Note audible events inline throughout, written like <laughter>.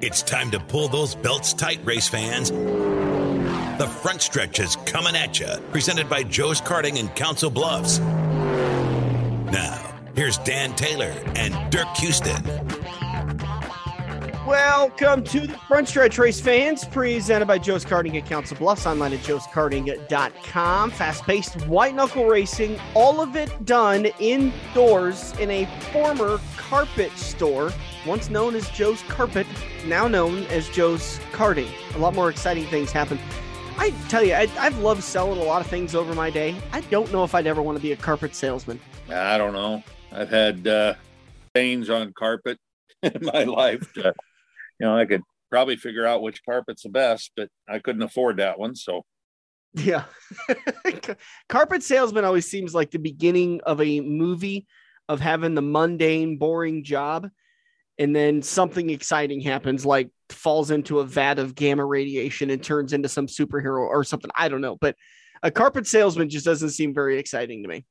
It's time to pull those belts tight, race fans. The front stretch is coming at you, presented by Joe's Karting in Council Bluffs. Now, here's Dan Taylor and Dirk Houston. Welcome to the front stretch race fans, presented by Joe's Karting at Council Bluffs, online at joeskarting.com. Fast paced white knuckle racing, all of it done indoors in a former carpet store, once known as Joe's Carpet, now known as Joe's Karting. A lot more exciting things happen. I tell you, I, I've loved selling a lot of things over my day. I don't know if I'd ever want to be a carpet salesman. I don't know. I've had uh, stains on carpet <laughs> in my life. To, you know, I could probably figure out which carpet's the best, but I couldn't afford that one. So, yeah. <laughs> carpet salesman always seems like the beginning of a movie of having the mundane, boring job. And then something exciting happens, like falls into a vat of gamma radiation and turns into some superhero or something. I don't know. But a carpet salesman just doesn't seem very exciting to me.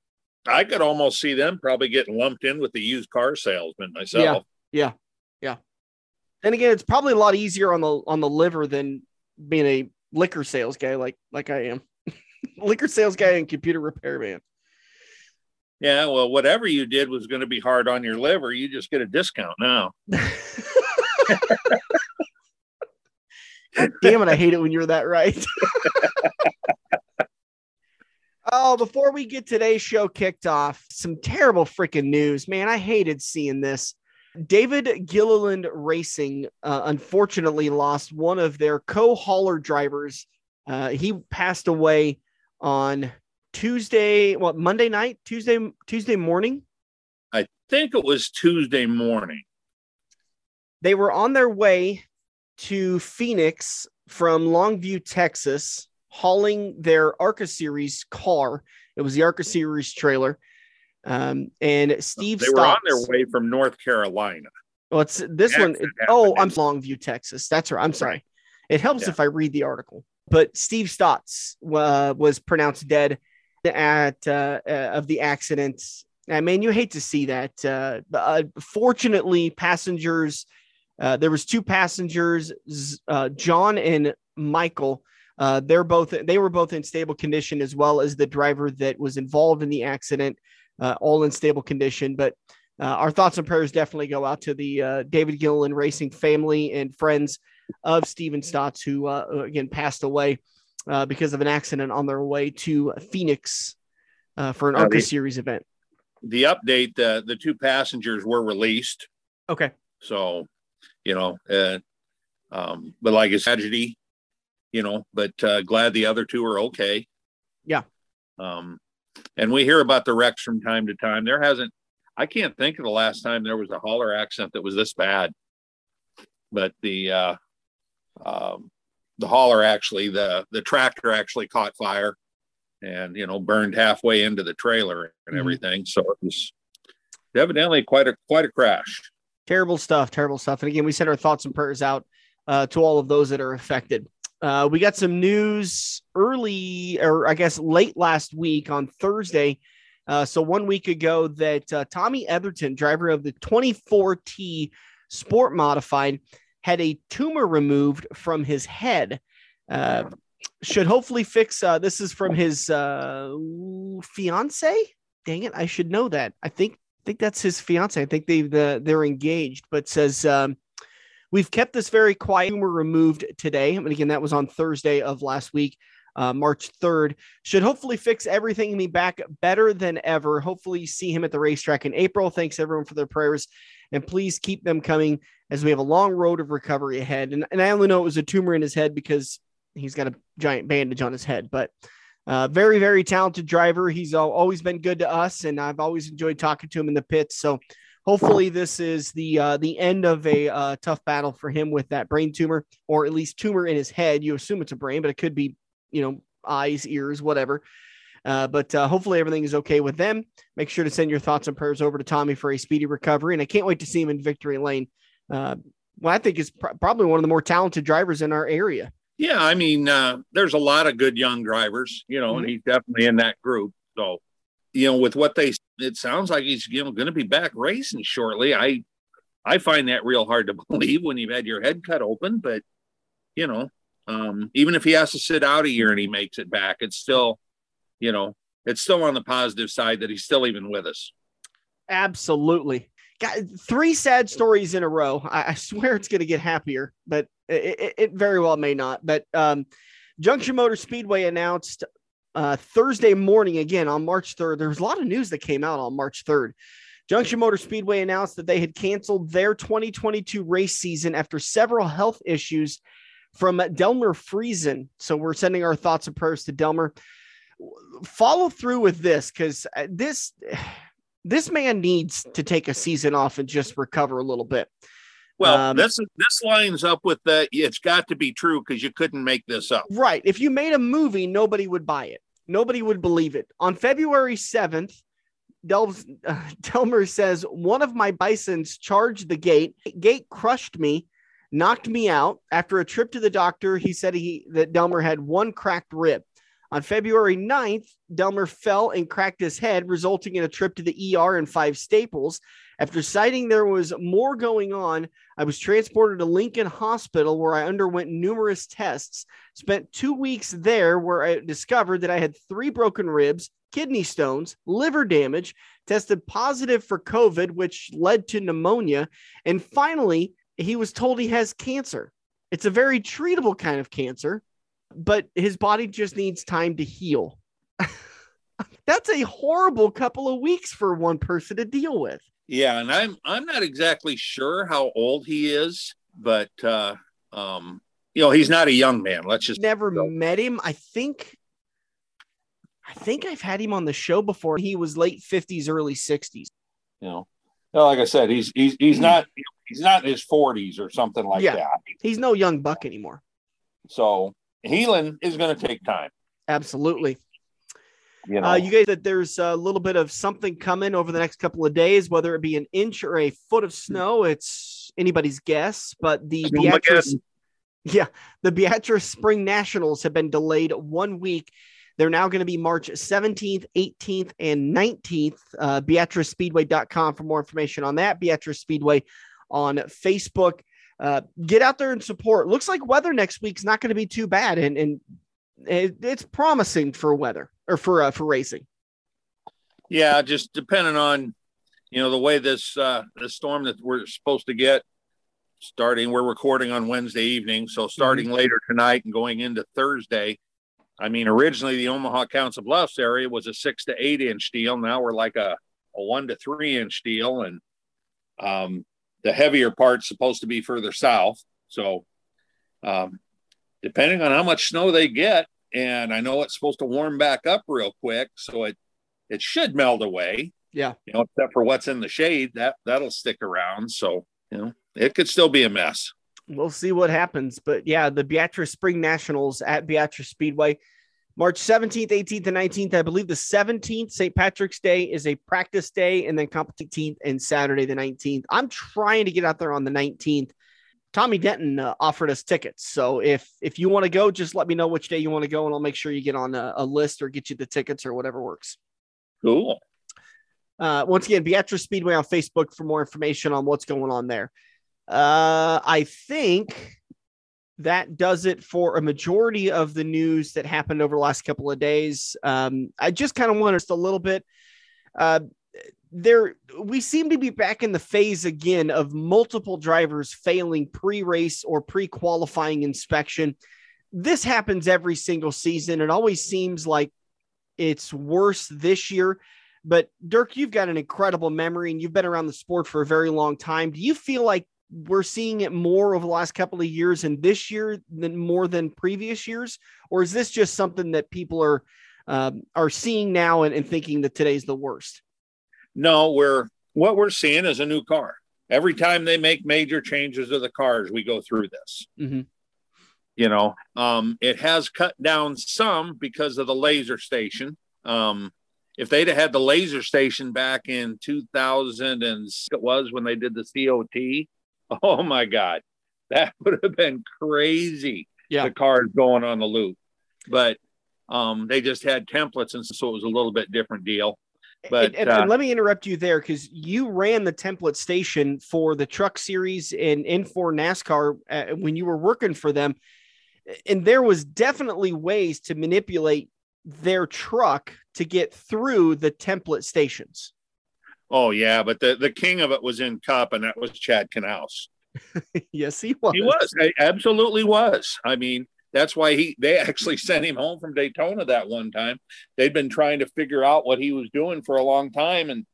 I could almost see them probably getting lumped in with the used car salesman myself. Yeah. Yeah. Yeah. And again, it's probably a lot easier on the on the liver than being a liquor sales guy like like I am. <laughs> liquor sales guy and computer repair man. Yeah, well, whatever you did was going to be hard on your liver. You just get a discount now. <laughs> <laughs> Damn it, I hate it when you're that right. <laughs> oh, before we get today's show kicked off, some terrible freaking news. Man, I hated seeing this. David Gilliland Racing uh, unfortunately lost one of their co hauler drivers. Uh, he passed away on Tuesday, what Monday night, Tuesday, Tuesday morning. I think it was Tuesday morning. They were on their way to Phoenix from Longview, Texas, hauling their ARCA Series car. It was the ARCA Series trailer. Um, and Steve, they were on their way from North Carolina. Well, it's this one. Oh, I'm Longview, Texas. That's right. I'm sorry. It helps yeah. if I read the article. But Steve Stotts uh, was pronounced dead at uh, uh, of the accident. I mean, you hate to see that. Uh, uh fortunately, passengers. Uh, there was two passengers, uh, John and Michael. they're both they were both in stable condition, as well as the driver that was involved in the accident, all in stable condition. But our thoughts and prayers definitely go out to the David Gilliland Racing family and friends of Steven Stotts, who again passed away uh, because of an accident on their way to Phoenix uh, for an uh, ARCA the, Series event. The update: the the two passengers were released. Okay. So, you know, uh, um, but like a tragedy, you know, but uh, glad the other two are okay. Yeah. Um, and we hear about the wrecks from time to time. There hasn't, I can't think of the last time there was a hauler accident that was this bad. But the, uh, um, the hauler actually the the tractor actually caught fire and you know burned halfway into the trailer and mm-hmm. everything. So it was evidently quite a quite a crash. Terrible stuff terrible stuff. And again we send our thoughts and prayers out uh, to all of those that are affected. Uh, we got some news early or i guess late last week on thursday uh, so one week ago that uh, tommy etherton driver of the 24t sport modified had a tumor removed from his head. Uh, should hopefully fix. Uh, this is from his uh, fiance. Dang it, I should know that. I think I think that's his fiance. I think they the, they're engaged, but says um, we've kept this very quiet. Tumor removed today, and again that was on Thursday of last week. Uh, March 3rd. Should hopefully fix everything and be back better than ever. Hopefully, see him at the racetrack in April. Thanks everyone for their prayers and please keep them coming as we have a long road of recovery ahead. And, and I only know it was a tumor in his head because he's got a giant bandage on his head, but uh, very, very talented driver. He's always been good to us, and I've always enjoyed talking to him in the pits. So hopefully this is the uh, the end of a uh, tough battle for him with that brain tumor, or at least tumor in his head. You assume it's a brain, but it could be, you know, eyes, ears, whatever. Uh, but uh, hopefully everything is okay with them. Make sure to send your thoughts and prayers over to Tommy for a speedy recovery. And I can't wait to see him in victory lane. Uh, well, I think is pr- probably one of the more talented drivers in our area. Yeah, I mean, uh, there's a lot of good young drivers, you know, mm-hmm. and he's definitely in that group. So, you know, with what they, it sounds like he's you know going to be back racing shortly. I, I find that real hard to <laughs> believe when you've had your head cut open, but you know, um, even if he has to sit out a year and he makes it back, it's still, you know, it's still on the positive side that he's still even with us. Absolutely. Got three sad stories in a row. I, I swear it's going to get happier, but it, it, very well may not. But um, Junction Motor Speedway announced uh, Thursday morning, again on March 3rd. There was a lot of news that came out on March 3rd. Junction Motor Speedway announced that they had canceled their 2022 race season after several health issues from Delmer Friesen. So we're sending our thoughts and prayers to Delmer. Follow through with this because uh, this this man needs to take a season off and just recover a little bit. Well, um, this this lines up with the. It's got to be true because you couldn't make this up. Right. If you made a movie, nobody would buy it. Nobody would believe it. On February seventh, Del- uh, <laughs> Delmer says one of my bisons charged the gate. Gate crushed me, knocked me out. After a trip to the doctor, he said he that Delmer had one cracked rib. On February 9th, Delmer fell and cracked his head, resulting in a trip to the ER and five staples. After citing there was more going on, I was transported to Lincoln Hospital where I underwent numerous tests. Spent two weeks there where I discovered that I had three broken ribs, kidney stones, liver damage, tested positive for COVID, which led to pneumonia. And finally, he was told he has cancer. It's a very treatable kind of cancer but his body just needs time to heal. <laughs> That's a horrible couple of weeks for one person to deal with. Yeah, and I'm I'm not exactly sure how old he is, but uh um you know, he's not a young man. Let's just never go. met him. I think I think I've had him on the show before. He was late 50s, early 60s. You know, like I said, he's he's he's not he's not in his 40s or something like yeah, that. He's no young buck anymore. So healing is going to take time. Absolutely. You, know. uh, you guys, that there's a little bit of something coming over the next couple of days, whether it be an inch or a foot of snow. It's anybody's guess, but the Beatrice, <laughs> yeah, the Beatrice Spring Nationals have been delayed one week. They're now going to be March 17th, 18th, and 19th. Uh, BeatriceSpeedway.com for more information on that. Beatrice Speedway on Facebook uh, get out there and support. Looks like weather next week's not going to be too bad, and and it, it's promising for weather or for uh, for racing. Yeah, just depending on you know the way this uh, this storm that we're supposed to get starting. We're recording on Wednesday evening, so starting mm-hmm. later tonight and going into Thursday. I mean, originally the Omaha Council Bluffs area was a six to eight inch deal. Now we're like a, a one to three inch deal, and um, the heavier part's supposed to be further south. So, um, depending on how much snow they get, and I know it's supposed to warm back up real quick, so it it should melt away. Yeah, you know, except for what's in the shade, that that'll stick around. So, you know, it could still be a mess. We'll see what happens, but yeah, the Beatrice Spring Nationals at Beatrice Speedway March 17th, 18th, and 19th. I believe the 17th, St. Patrick's Day, is a practice day, and then competition and Saturday, the 19th. I'm trying to get out there on the 19th. Tommy Denton uh, offered us tickets. So if if you want to go, just let me know which day you want to go, and I'll make sure you get on a, a list or get you the tickets or whatever works. Cool. Uh, once again, Beatrice Speedway on Facebook for more information on what's going on there. Uh, I think that does it for a majority of the news that happened over the last couple of days. Um, I just kind of want just a little bit. Uh, there, we seem to be back in the phase again of multiple drivers failing pre-race or pre-qualifying inspection. This happens every single season. It always seems like it's worse this year. But Dirk, you've got an incredible memory and you've been around the sport for a very long time. Do you feel like we're seeing it more over the last couple of years and this year than more than previous years, or is this just something that people are um, are seeing now and, and thinking that today's the worst? No, we're what we're seeing is a new car. Every time they make major changes to the cars, we go through this. Mm-hmm. You know, um, it has cut down some because of the laser station. Um, if they'd have had the laser station back in 2000 and it was when they did the COT, <laughs> Oh my God. That would have been crazy. Yeah. The cars going on the loop. But um, they just had templates and so it was a little bit different deal. But and, and, uh, and let me interrupt you there because you ran the template station for the truck series and in for NASCAR uh, when you were working for them, and there was definitely ways to manipulate their truck to get through the template stations. Oh yeah, but the the king of it was in Cup, and that was Chad Knaus. <laughs> yes, he was. He was He absolutely was. I mean, that's why he they actually <laughs> sent him home from Daytona that one time. They'd been trying to figure out what he was doing for a long time, and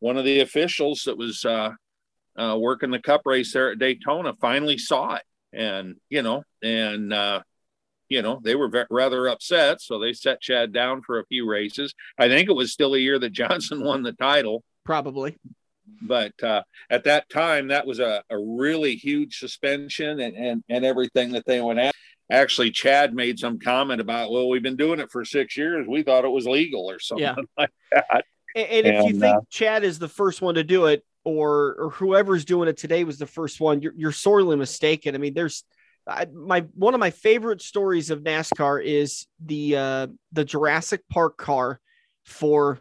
one of the officials that was uh, uh, working the Cup race there at Daytona finally saw it, and you know, and uh, you know they were ve- rather upset, so they set Chad down for a few races. I think it was still a year that Johnson <laughs> won the title Probably. but uh, at that time that was a, a really huge suspension and, and and everything that they went at actually chad made some comment about well we've been doing it for six years we thought it was legal or something Yeah. <laughs> like that And, and if you think uh, Chad is the first one to do it, or or whoever's doing it today was the first one, you're, you're sorely mistaken. I mean, there's I, my one of my favorite stories of NASCAR is the uh, the Jurassic Park car for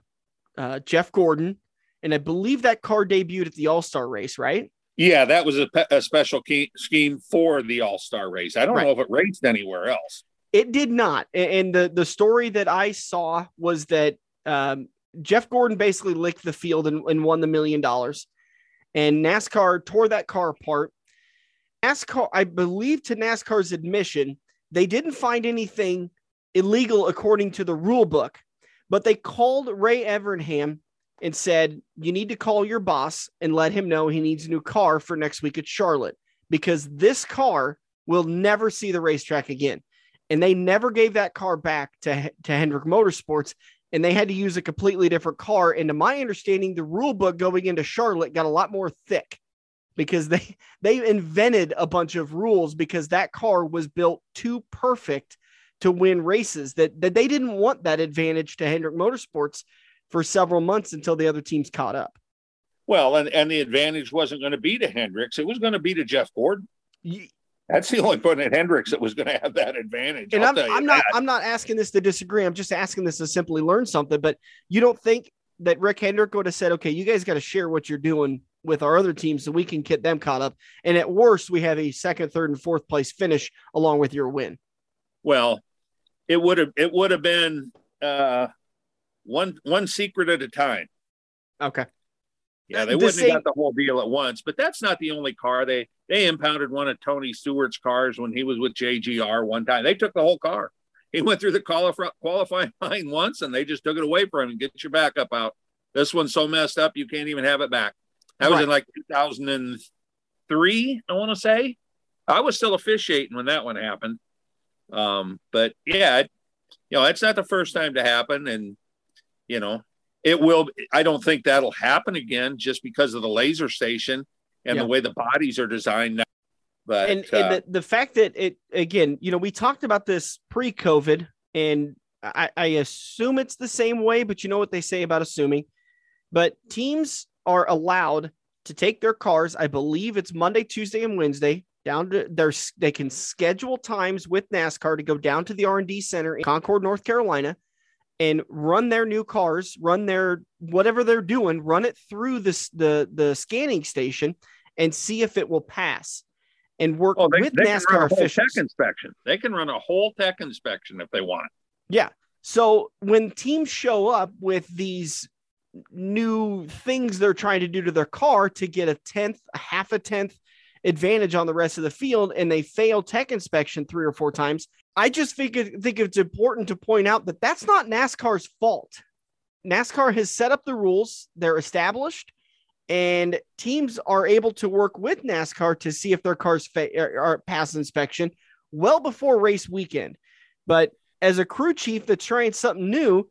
uh, Jeff Gordon, and I believe that car debuted at the All Star race, right? yeah that was a, pe- a special key, scheme for the all-star race i don't Right. know if it raced anywhere else It did not. And the the story that I saw was that um, Jeff Gordon basically licked the field and, and won the million dollars. And NASCAR tore that car apart. NASCAR, I believe, to NASCAR's admission, they didn't find anything illegal according to the rule book, but they called Ray Evernham and said, You need to call your boss and let him know he needs a new car for next week at Charlotte because this car will never see the racetrack again. And they never gave that car back to, to Hendrick Motorsports and they had to use a completely different car. And to my understanding the rule book going into Charlotte got a lot more thick because they <laughs> they invented a bunch of rules because that car was built too perfect to win races that that they didn't want that advantage to Hendrick Motorsports for several months until the other teams caught up. well and, and the advantage wasn't going to be to hendricks it was going to be to jeff gordon that's the only point at hendricks that was going to have that advantage And I'll I'm, tell you I'm not that. I'm not asking this to disagree. I'm just asking this to simply learn something. But you don't think that Rick Hendrick would have said, okay, you guys got to share what you're doing with our other teams so we can get them caught up. And at worst, we have a second, third, and fourth place finish along with your win. Well, it would have it would have been uh, one one secret at a time. Okay. Yeah, they The wouldn't same- have got the whole deal at once. But that's not the only car they they impounded one of Tony Stewart's cars when he was with JGR one time. They took the whole car. He went through the qualif- qualifying <laughs> line once, and they just took it away from him and get your backup out. This one's so messed up you can't even have it back. That was in like 2003, I want to say. I was still officiating when that one happened. Um, but yeah, it, you know, it's not the first time to happen, and you know, it will. I don't think that'll happen again just because of the laser station and Yeah. the way the bodies are designed now. But and, uh, and the, the fact that it again, you know, we talked about this pre-COVID, and I, I assume it's the same way, but you know what they say about assuming. But teams are allowed to take their cars. I believe it's Monday, Tuesday, and Wednesday down to their. They can schedule times with NASCAR to go down to the R and D center in Concord, North Carolina, and run their new cars, run their whatever they're doing, run it through this the the scanning station, and see if it will pass and work they, with they NASCAR officials. tech inspection. They can run a whole tech inspection if they want. Yeah. So when teams show up with these new things they're trying to do to their car to get a tenth, a half a tenth advantage on the rest of the field, and they fail tech inspection three or four times, I just think think it's important to point out that that's not NASCAR's fault. NASCAR has set up the rules; they're established, and teams are able to work with NASCAR to see if their cars fa- are, are pass inspection well before race weekend. But as a crew chief that's trying something new,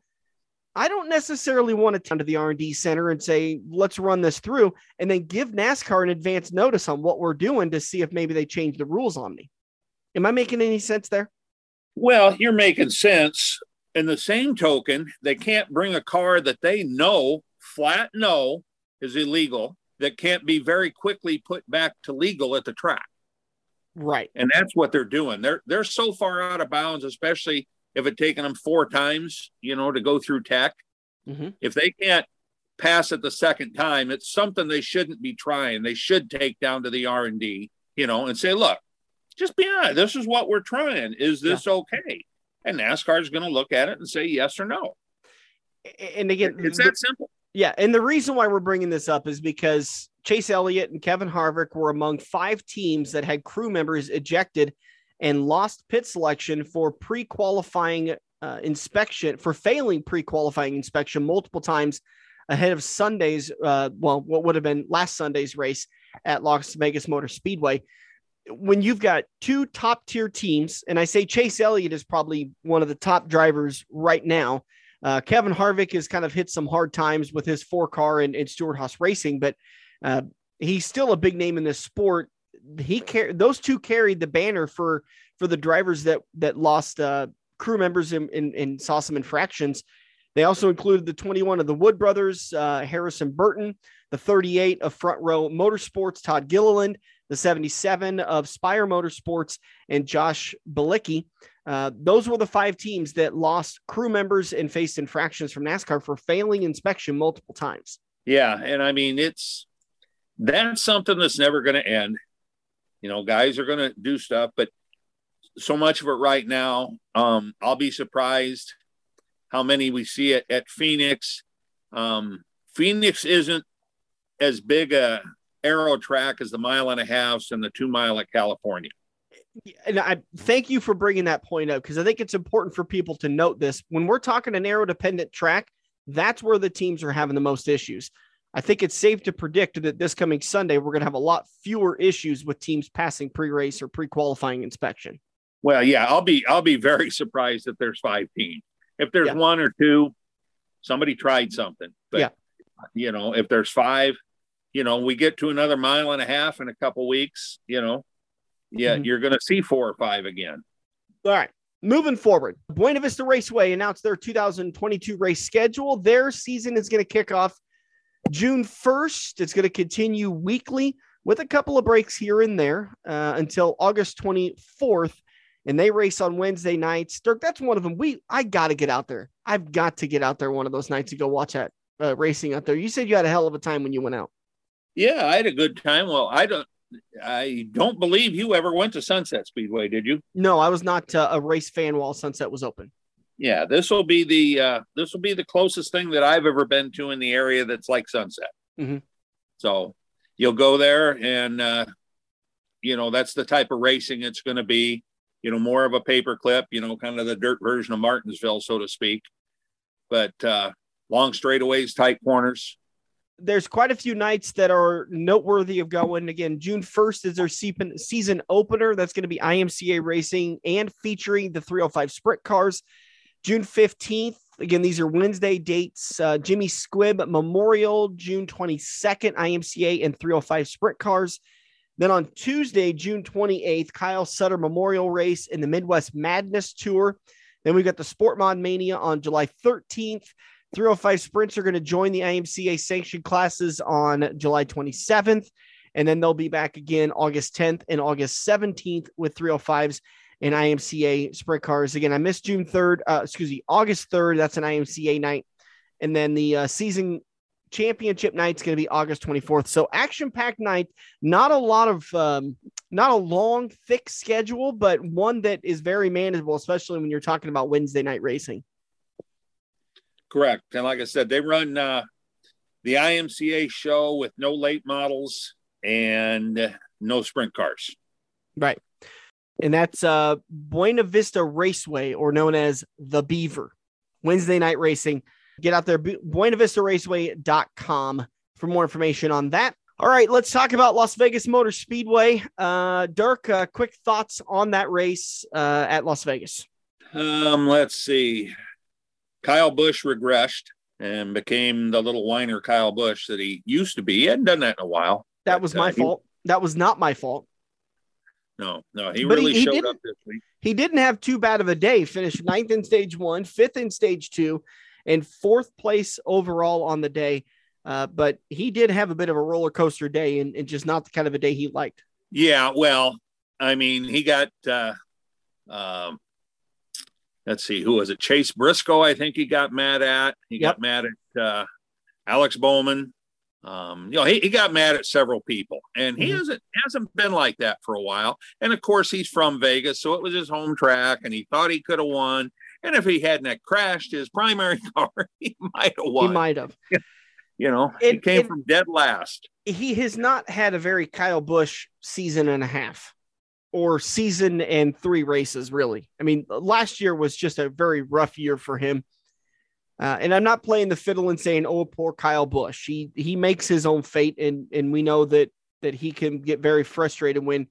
I don't necessarily want to turn to the R&D center and say, let's run this through and then give NASCAR an advance notice on what we're doing to see if maybe they change the rules on me. Am I making any sense there? Well, you're making sense. In the same token, they can't bring a car that they know flat no is illegal that can't be very quickly put back to legal at the track. Right. And that's what they're doing. They're they're so far out of bounds, especially if it taken them four times, you know, to go through tech. Mhm. If they can't pass it the second time, it's something they shouldn't be trying. They should take down to the R and D, you know, and say, look, just be honest. This is what we're trying. Is this yeah. okay? And NASCAR is going to look at it and say yes or no. And again, it's that simple. Yeah, and the reason why we're bringing this up is because Chase Elliott and Kevin Harvick were among five teams that had crew members ejected and lost pit selection for pre-qualifying uh, inspection for failing pre-qualifying inspection multiple times ahead of Sunday's uh, well what would have been last Sunday's race at Las Vegas Motor Speedway. When you've got two top tier teams, and I say Chase Elliott is probably one of the top drivers right now uh, Kevin Harvick has kind of hit some hard times with his four car and, and Stewart-Haas Racing, but uh, he's still a big name in this sport. He car- those two carried the banner for for the drivers that that lost uh, crew members and, and, saw some infractions. They also included the 21 of the Wood brothers, uh, Harrison Burton, the 38 of Front Row Motorsports, Todd Gilliland, the 77 of Spire Motorsports, and Josh Bilicki. Uh, those were the five teams that lost crew members and faced infractions from NASCAR for failing inspection multiple times. Yeah, and I mean it's that's something that's never going to end. You know, guys are going to do stuff, but so much of it right now, um, I'll be surprised how many we see it at Phoenix. Um, Phoenix isn't as big a aero track as the mile and a half and the two mile at California and I thank you for bringing that point up because I think it's important for people to note this. When we're talking an aero dependent track, that's where the teams are having the most issues. I think it's safe to predict that this coming Sunday, we're going to have a lot fewer issues with teams passing pre race or pre qualifying inspection. Well, yeah, I'll be I'll be very <laughs> surprised if there's five teams. If there's yeah. one or two, somebody tried something. But yeah. you know, if there's five, you know, we get to another mile and a half in a couple weeks, you know, yeah, mm-hmm. you're going to see four or five again. All right. Moving forward, Buena Vista Raceway announced their 2022 race schedule. Their season is going to kick off June 1st. It's going to continue weekly with a couple of breaks here and there uh, until August 24th. And they race on Wednesday nights. Dirk, that's one of them. We I got to get out there. I've got to get out there one of those nights to go watch that uh, racing out there. You said you had a hell of a time when you went out. Yeah, I had a good time. Well, I don't I don't believe you ever went to Sunset Speedway, did you? No, I was not uh, a race fan while Sunset was open. Yeah, this will be the uh, this will be the closest thing that I've ever been to in the area that's like Sunset. Mm-hmm. So you'll go there, and uh, you know that's the type of racing it's going to be. You know, more of a paperclip. You know, kind of the dirt version of Martinsville, so to speak. But uh, long straightaways, tight corners there's quite a few nights that are noteworthy of going. Again, June 1st is their season opener. That's going to be IMCA racing and featuring the 305 sprint cars. June 15th, again, these are Wednesday dates. Uh, Jimmy Squibb Memorial, June 22nd, IMCA and 305 sprint cars. Then on Tuesday, June 28th, Kyle Sutter Memorial Race in the Midwest Madness Tour. Then we've got the Sport Mod Mania on July 13th. 305 sprints are going to join the IMCA sanctioned classes on July 27th. And then they'll be back again August 10th and August 17th with 305s and IMCA sprint cars. Again, I missed June 3rd, uh, excuse me, August 3rd. That's an IMCA night. And then the uh, season championship night is going to be August 24th. So action packed night, not a lot of, um, not a long, thick schedule, but one that is very manageable, especially when you're talking about Wednesday night racing. Correct. And like I said, they run uh, the IMCA show with no late models and no sprint cars. Right. And that's uh, Buena Vista Raceway, or known as the Beaver. Wednesday night racing. Get out there, buenavistaraceway.com for more information on that. All right, let's talk about Las Vegas Motor Speedway. Uh, Dirk, uh, quick thoughts on that race uh, at Las Vegas. Um, let's see. Kyle Busch regressed and became the little whiner Kyle Busch that he used to be. He hadn't done that in a while. That was my uh, fault. That was not my fault. No, no, he but really he, he showed up this week. He didn't have too bad of a day. Finished ninth in stage one, fifth in stage two, and fourth place overall on the day. Uh, but he did have a bit of a roller coaster day and, and, just not the kind of a day he liked. Yeah, well, I mean, he got uh, um, let's see, who was it? Chase Briscoe, I think he got mad at. He yep. got mad at, uh, Alex Bowman. Um, you know, he, he got mad at several people, and he mm-hmm. hasn't hasn't been like that for a while. And of course, he's from Vegas, so it was his home track, and he thought he could have won. And if he hadn't crashed his primary <laughs> car, he might have won. He might have. <laughs> you know, it, he came it, from dead last. He has not had a very Kyle Busch season and a half or season and three races, really. I mean, last year was just a very rough year for him. Uh, and I'm not playing the fiddle and saying, "Oh, poor Kyle Busch." He he makes his own fate, and and we know that that he can get very frustrated when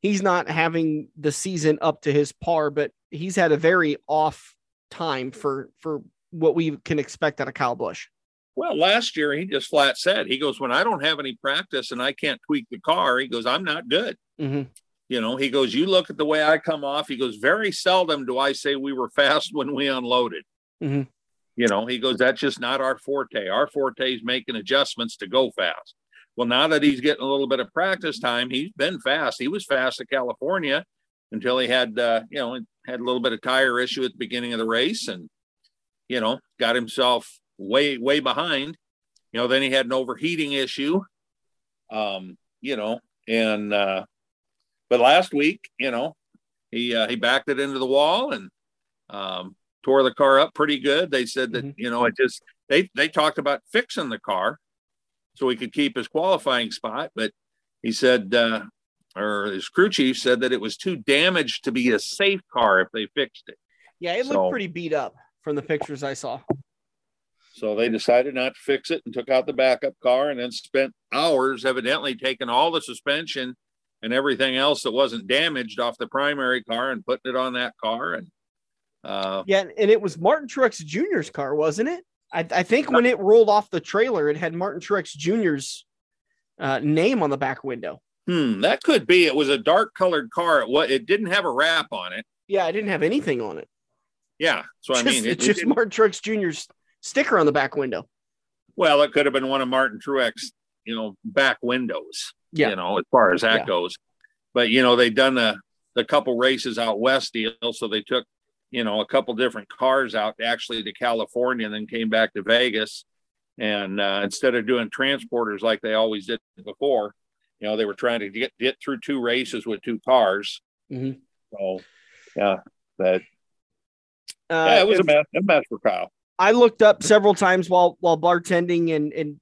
he's not having the season up to his par. But he's had a very off time for for what we can expect out of Kyle Busch. Well, last year he just flat said he goes, "When I don't have any practice and I can't tweak the car, he goes, I'm not good." Mm-hmm. You know, he goes, You look at the way I come off. He goes, Very seldom do I say we were fast <laughs> when we unloaded. Mm-hmm. You know, he goes, That's just not our forte. Our forte is making adjustments to go fast. Well, now that he's getting a little bit of practice time, he's been fast. He was fast at California until he had, uh, you know, had a little bit of tire issue at the beginning of the race and, you know, got himself way, way behind. You know, then he had an overheating issue. Um, you know, and uh, but last week, you know, he uh, he backed it into the wall and um, tore the car up pretty good. They said that mm-hmm. you know it just they they talked about fixing the car so he could keep his qualifying spot, but he said uh, or his crew chief said that it was too damaged to be a safe car if they fixed it. Yeah, it looked pretty beat up from the pictures I saw. So they decided not to fix it and took out the backup car and then spent hours evidently taking all the suspension and everything else that wasn't damaged off the primary car and putting it on that car. And uh, yeah, and it was Martin Truex Jr.'s car, wasn't it? I, I think when it rolled off the trailer, it had Martin Truex Jr.'s uh, name on the back window. Hmm, that could be. It was a dark colored car. It, it didn't have a wrap on it. Yeah, it didn't have anything on it. Yeah, so I mean, it, it's just it, Martin Truex Jr.'s sticker on the back window. Well, it could have been one of Martin Truex, you know, back windows yeah. you know, as far as that yeah. goes. But you know, they've done the the couple races out west deal, so they took you know a couple different cars out actually to California and then came back to Vegas. And uh, instead of doing transporters like they always did before, you know, they were trying to get get through two races with two cars. Mm-hmm. So, yeah, that uh, yeah, it was a mess, a mess for Kyle. I looked up several times while while bartending, and and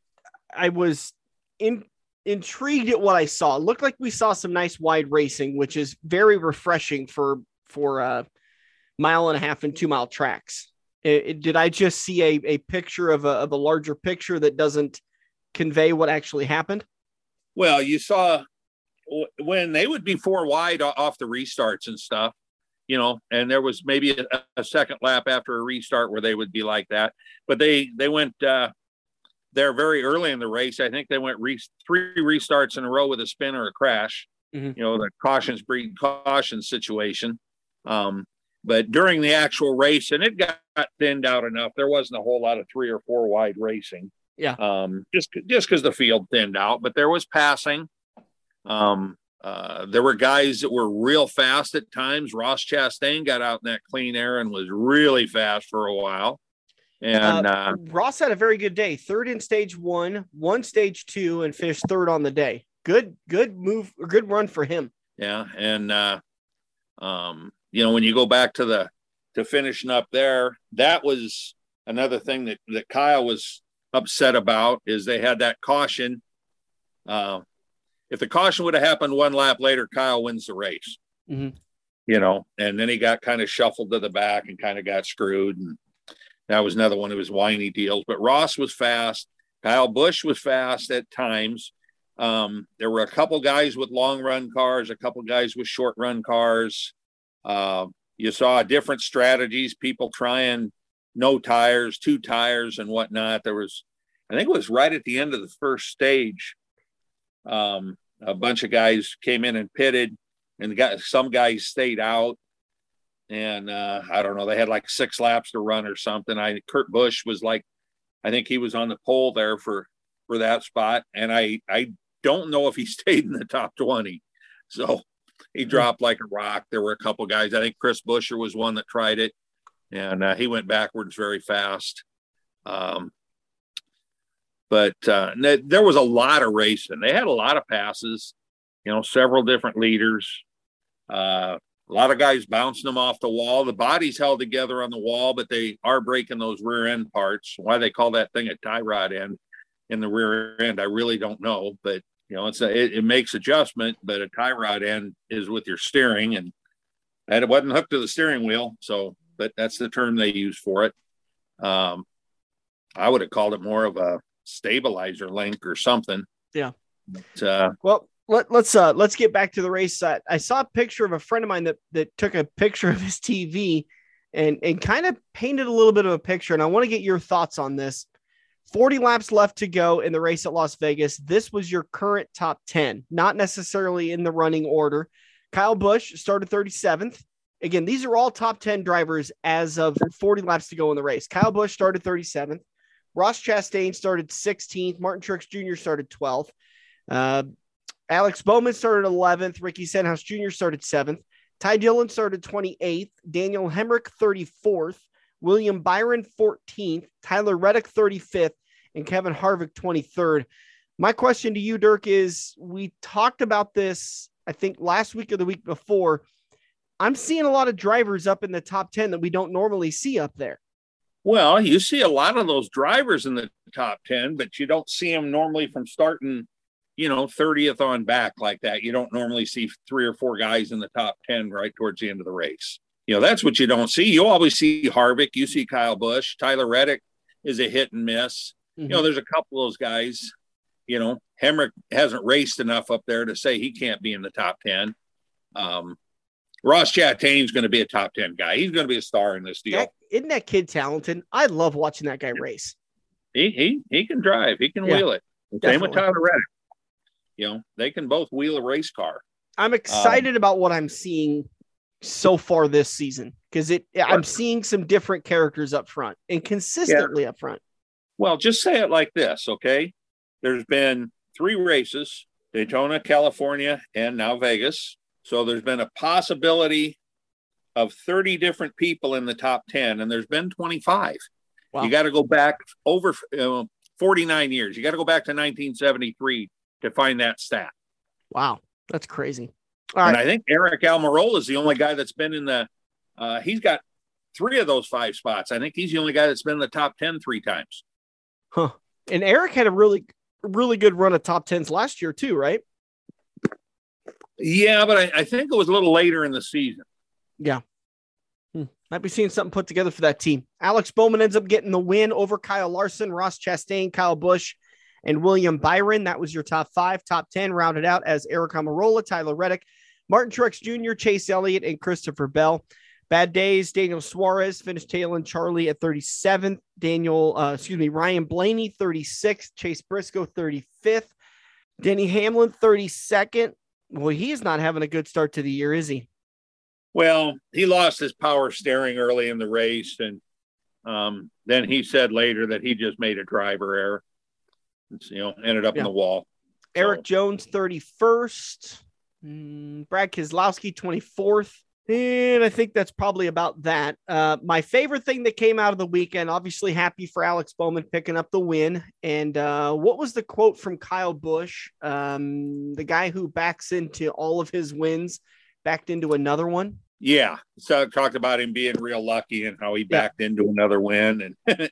I was in intrigued at what I saw. It looked like we saw some nice wide racing, which is very refreshing for for a mile and a half and two mile tracks. It, it, did I just see a, a picture of a, of a larger picture that doesn't convey what actually happened? Well, you saw when they would be four wide off the restarts and stuff, you know, and there was maybe a, a second lap after a restart where they would be like that. But they they went uh, there very early in the race. I think they went re- three restarts in a row with a spin or a crash. Mm-hmm. You know, the cautions breed caution situation. Um, but during the actual race, and it got thinned out enough, there wasn't a whole lot of three or four wide racing. Yeah. Um, just just because the field thinned out, but there was passing. Um, uh, there were guys that were real fast at times. Ross Chastain got out in that clean air and was really fast for a while. And uh, uh, Ross had a very good day. Third in stage one, one stage two, and finished third on the day. Good, good move, good run for him. Yeah, and uh, um, you know when you go back to the to finishing up there, that was another thing that that Kyle was upset about is they had that caution. Uh, if the caution would have happened one lap later, Kyle wins the race. Mm-hmm. You know, and then he got kind of shuffled to the back and kind of got screwed. And that was another one of his whiny deals. But Ross was fast. Kyle Busch was fast at times. Um, there were a couple guys with long run cars, a couple guys with short run cars. Uh, you saw different strategies, people trying no tires, two tires, and whatnot. There was, I think it was right at the end of the first stage. Um, a bunch of guys came in and pitted, and got some guys stayed out and uh, I don't know, they had like six laps to run or something. I Kurt Busch was like, I think he was on the pole there for for that spot, and I I don't know if he <laughs> stayed in the top twenty. So he dropped like a rock. There were a couple guys. I think Chris Buescher was one that tried it, and uh, he went backwards very fast. Um, but uh, there was a lot of racing. They had a lot of passes, you know, several different leaders. Uh, a lot of guys bouncing them off the wall. The body's held together on the wall, but they are breaking those rear end parts. Why they call that thing a tie rod end in the rear end, I really don't know. But you know, it's a, it, it makes adjustment, but a tie rod end is with your steering, and and it wasn't hooked to the steering wheel. So, but that's the term they use for it. Um, I would have called it more of a stabilizer link or something. Yeah. But, uh, well, let, let's uh let's get back to the race. Uh, I saw a picture of a friend of mine that that took a picture of his TV and and kind of painted a little bit of a picture. And I want to get your thoughts on this. 40 laps left to go in the race at Las Vegas. This was your current top 10, not necessarily in the running order. Kyle Busch started 37th. Again, these are all top 10 drivers as of 40 laps to go in the race. Kyle Busch started 37th. Ross Chastain started 16th. Martin Truex Jr. started 12th. Uh, Alex Bowman started 11th. Ricky Stenhouse Jr. started 7th. Ty Dillon started 28th. Daniel Hemric 34th. William Byron 14th. Tyler Reddick 35th. And Kevin Harvick 23rd. My question to you, Dirk, is we talked about this, I think, last week or the week before. I'm seeing a lot of drivers up in the top 10 that we don't normally see up there. Well, you see a lot of those drivers in the top 10, but you don't see them normally from starting, you know, 30th on back like that. You don't normally see three or four guys in the top 10 right towards the end of the race. You know, that's what you don't see. You always see Harvick, you see Kyle Busch, Tyler Reddick is a hit and miss. Mm-hmm. You know, mm-hmm. there's a couple of those guys, you know, Hemric hasn't raced enough up there to say he can't be in the top 10. Um, Ross Chastain's going to be a top 10 guy. He's going to be a star in this deal. Isn't that kid talented? I love watching that guy race. He he he can drive. He can yeah, wheel it. Same with Tyler Reddick. You know, they can both wheel a race car. I'm excited um, about what I'm seeing so far this season because it I'm seeing some different characters up front and consistently yeah. up front. Well, just say it like this, okay? There's been three races, Daytona, California, and now Vegas. So there's been a possibility of 30 different people in the top 10, and there's been 25. Wow. You got to go back over uh, 49 years. You got to go back to 1973 to find that stat. Wow, that's crazy. All and. I think Aric Almirola is the only guy that's been in the. Uh, he's got three of those five spots. I think he's the only guy that's been in the top 10 three times. Huh. And Aric had a really, really good run of top tens last year too, right? Yeah, but I, I think it was a little later in the season. Yeah. Hmm. Might be seeing something put together for that team. Alex Bowman ends up getting the win over Kyle Larson, Ross Chastain, Kyle Busch, and William Byron. That was your top five. Top 10 rounded out as Aric Almirola, Tyler Reddick, Martin Truex Jr., Chase Elliott, and Christopher Bell. Bad days. Daniel Suarez finished tailing Charlie at 37th. Daniel, uh, excuse me, Ryan Blaney 36th. Chase Briscoe 35th. Denny Hamlin 32nd. Well, he's not having a good start to the year, is he? Well, he lost his power steering early in the race, and um, then he said later that he just made a driver error. It's, you know, ended up yeah. in the wall. Erik so. Jones, 31st. Mm, Brad Keselowski, 24th. And I think that's probably about that. Uh, my favorite thing that came out of the weekend, obviously happy for Alex Bowman picking up the win. And uh, what was the quote from Kyle Busch, um, the guy who backs into all of his wins, backed into another one? Yeah. So I talked about him being real lucky and how he backed yeah. into another win. And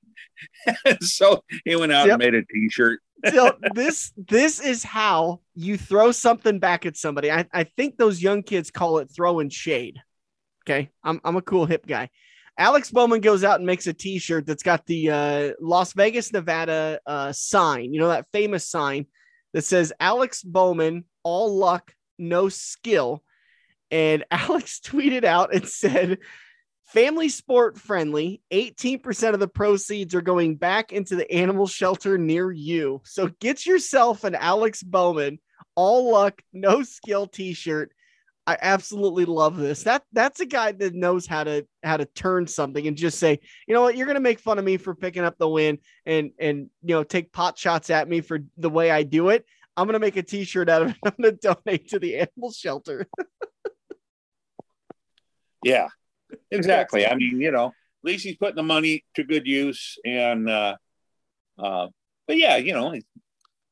<laughs> so he went out yep. and made a t-shirt. so <laughs> this this is how you throw something back at somebody. I, I think those young kids call it throwing shade. Okay. I'm, I'm a cool hip guy. Alex Bowman goes out and makes a t-shirt that's got the uh, Las Vegas, Nevada uh, sign, you know, that famous sign that says Alex Bowman, all luck, no skill. And <laughs> Alex tweeted out and said, family sport friendly, 18% of the proceeds are going back into the animal shelter near you. So get yourself an Alex Bowman, all luck, no skill t-shirt I absolutely love this. That that's a guy that knows how to how to turn something and just say, you know what, you're gonna make fun of me for picking up the win and and you know take pot shots at me for the way I do it. I'm gonna make a T-shirt out of it. <laughs> I'm gonna donate to the animal shelter. <laughs> yeah, <laughs> exactly. I mean, you know, at least he's putting the money to good use, and uh, uh, but yeah, you know, a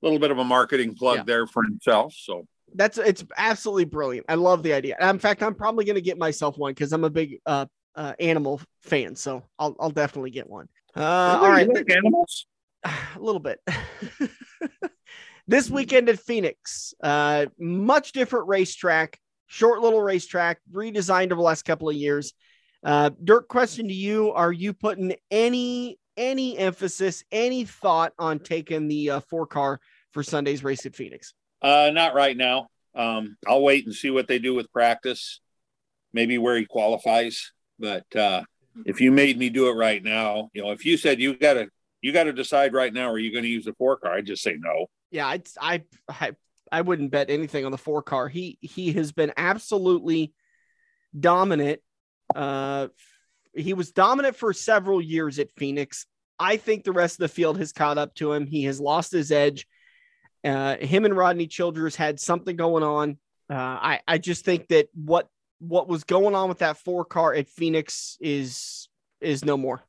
little bit of a marketing plug Yeah. there for himself. So That's it's absolutely brilliant. I love the idea. In fact, I'm probably going to get myself one because I'm a big uh, uh, animal fan. So I'll I'll definitely get one. Uh, all right, like animals. <sighs> a little bit. <laughs> this weekend at Phoenix, uh, much different racetrack, short little racetrack, redesigned over the last couple of years. Uh, Dirk, question to you: Are you putting any any emphasis, any thought on taking the uh, four car for Sunday's race at Phoenix? Uh, not right now. Um, I'll wait and see what they do with practice, maybe where he qualifies. But uh, if you made me do it right now, you know, if you said you got to you got to decide right now, are you going to use the four car? I'd just say no. Yeah, I, I, I, I wouldn't bet anything on the four car. He he has been absolutely dominant. Uh, he was dominant for several years at Phoenix. I think the rest of the field has caught up to him. He has lost his edge. Uh, him and Rodney Childers had something going on. Uh, I I just think that what what was going on with that four car at Phoenix is is no more.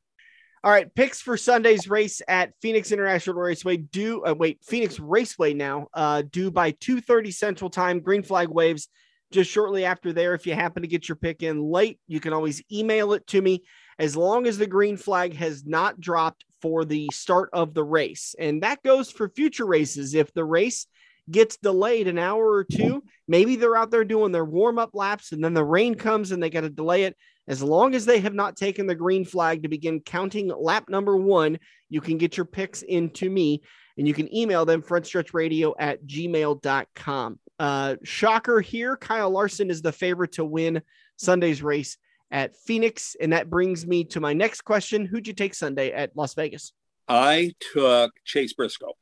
All right, picks for Sunday's race at Phoenix International Raceway Do uh, wait, Phoenix Raceway now, uh due by 2:30 Central Time. Green flag waves just shortly after there. If you happen to get your pick in late, you can always email it to me as long as the green flag has not dropped for the start of the race. And that goes for future races. If the race gets delayed an hour or two, maybe they're out there doing their warm-up laps and then the rain comes and they got to delay it. As long as they have not taken the green flag to begin counting lap number one, you can get your picks into me and you can email them frontstretchradio at gmail.com. Uh, shocker here Kyle Larson is the favorite to win Sunday's race at Phoenix. And that brings me to my next question Who'd you take Sunday at Las Vegas? I took Chase Briscoe.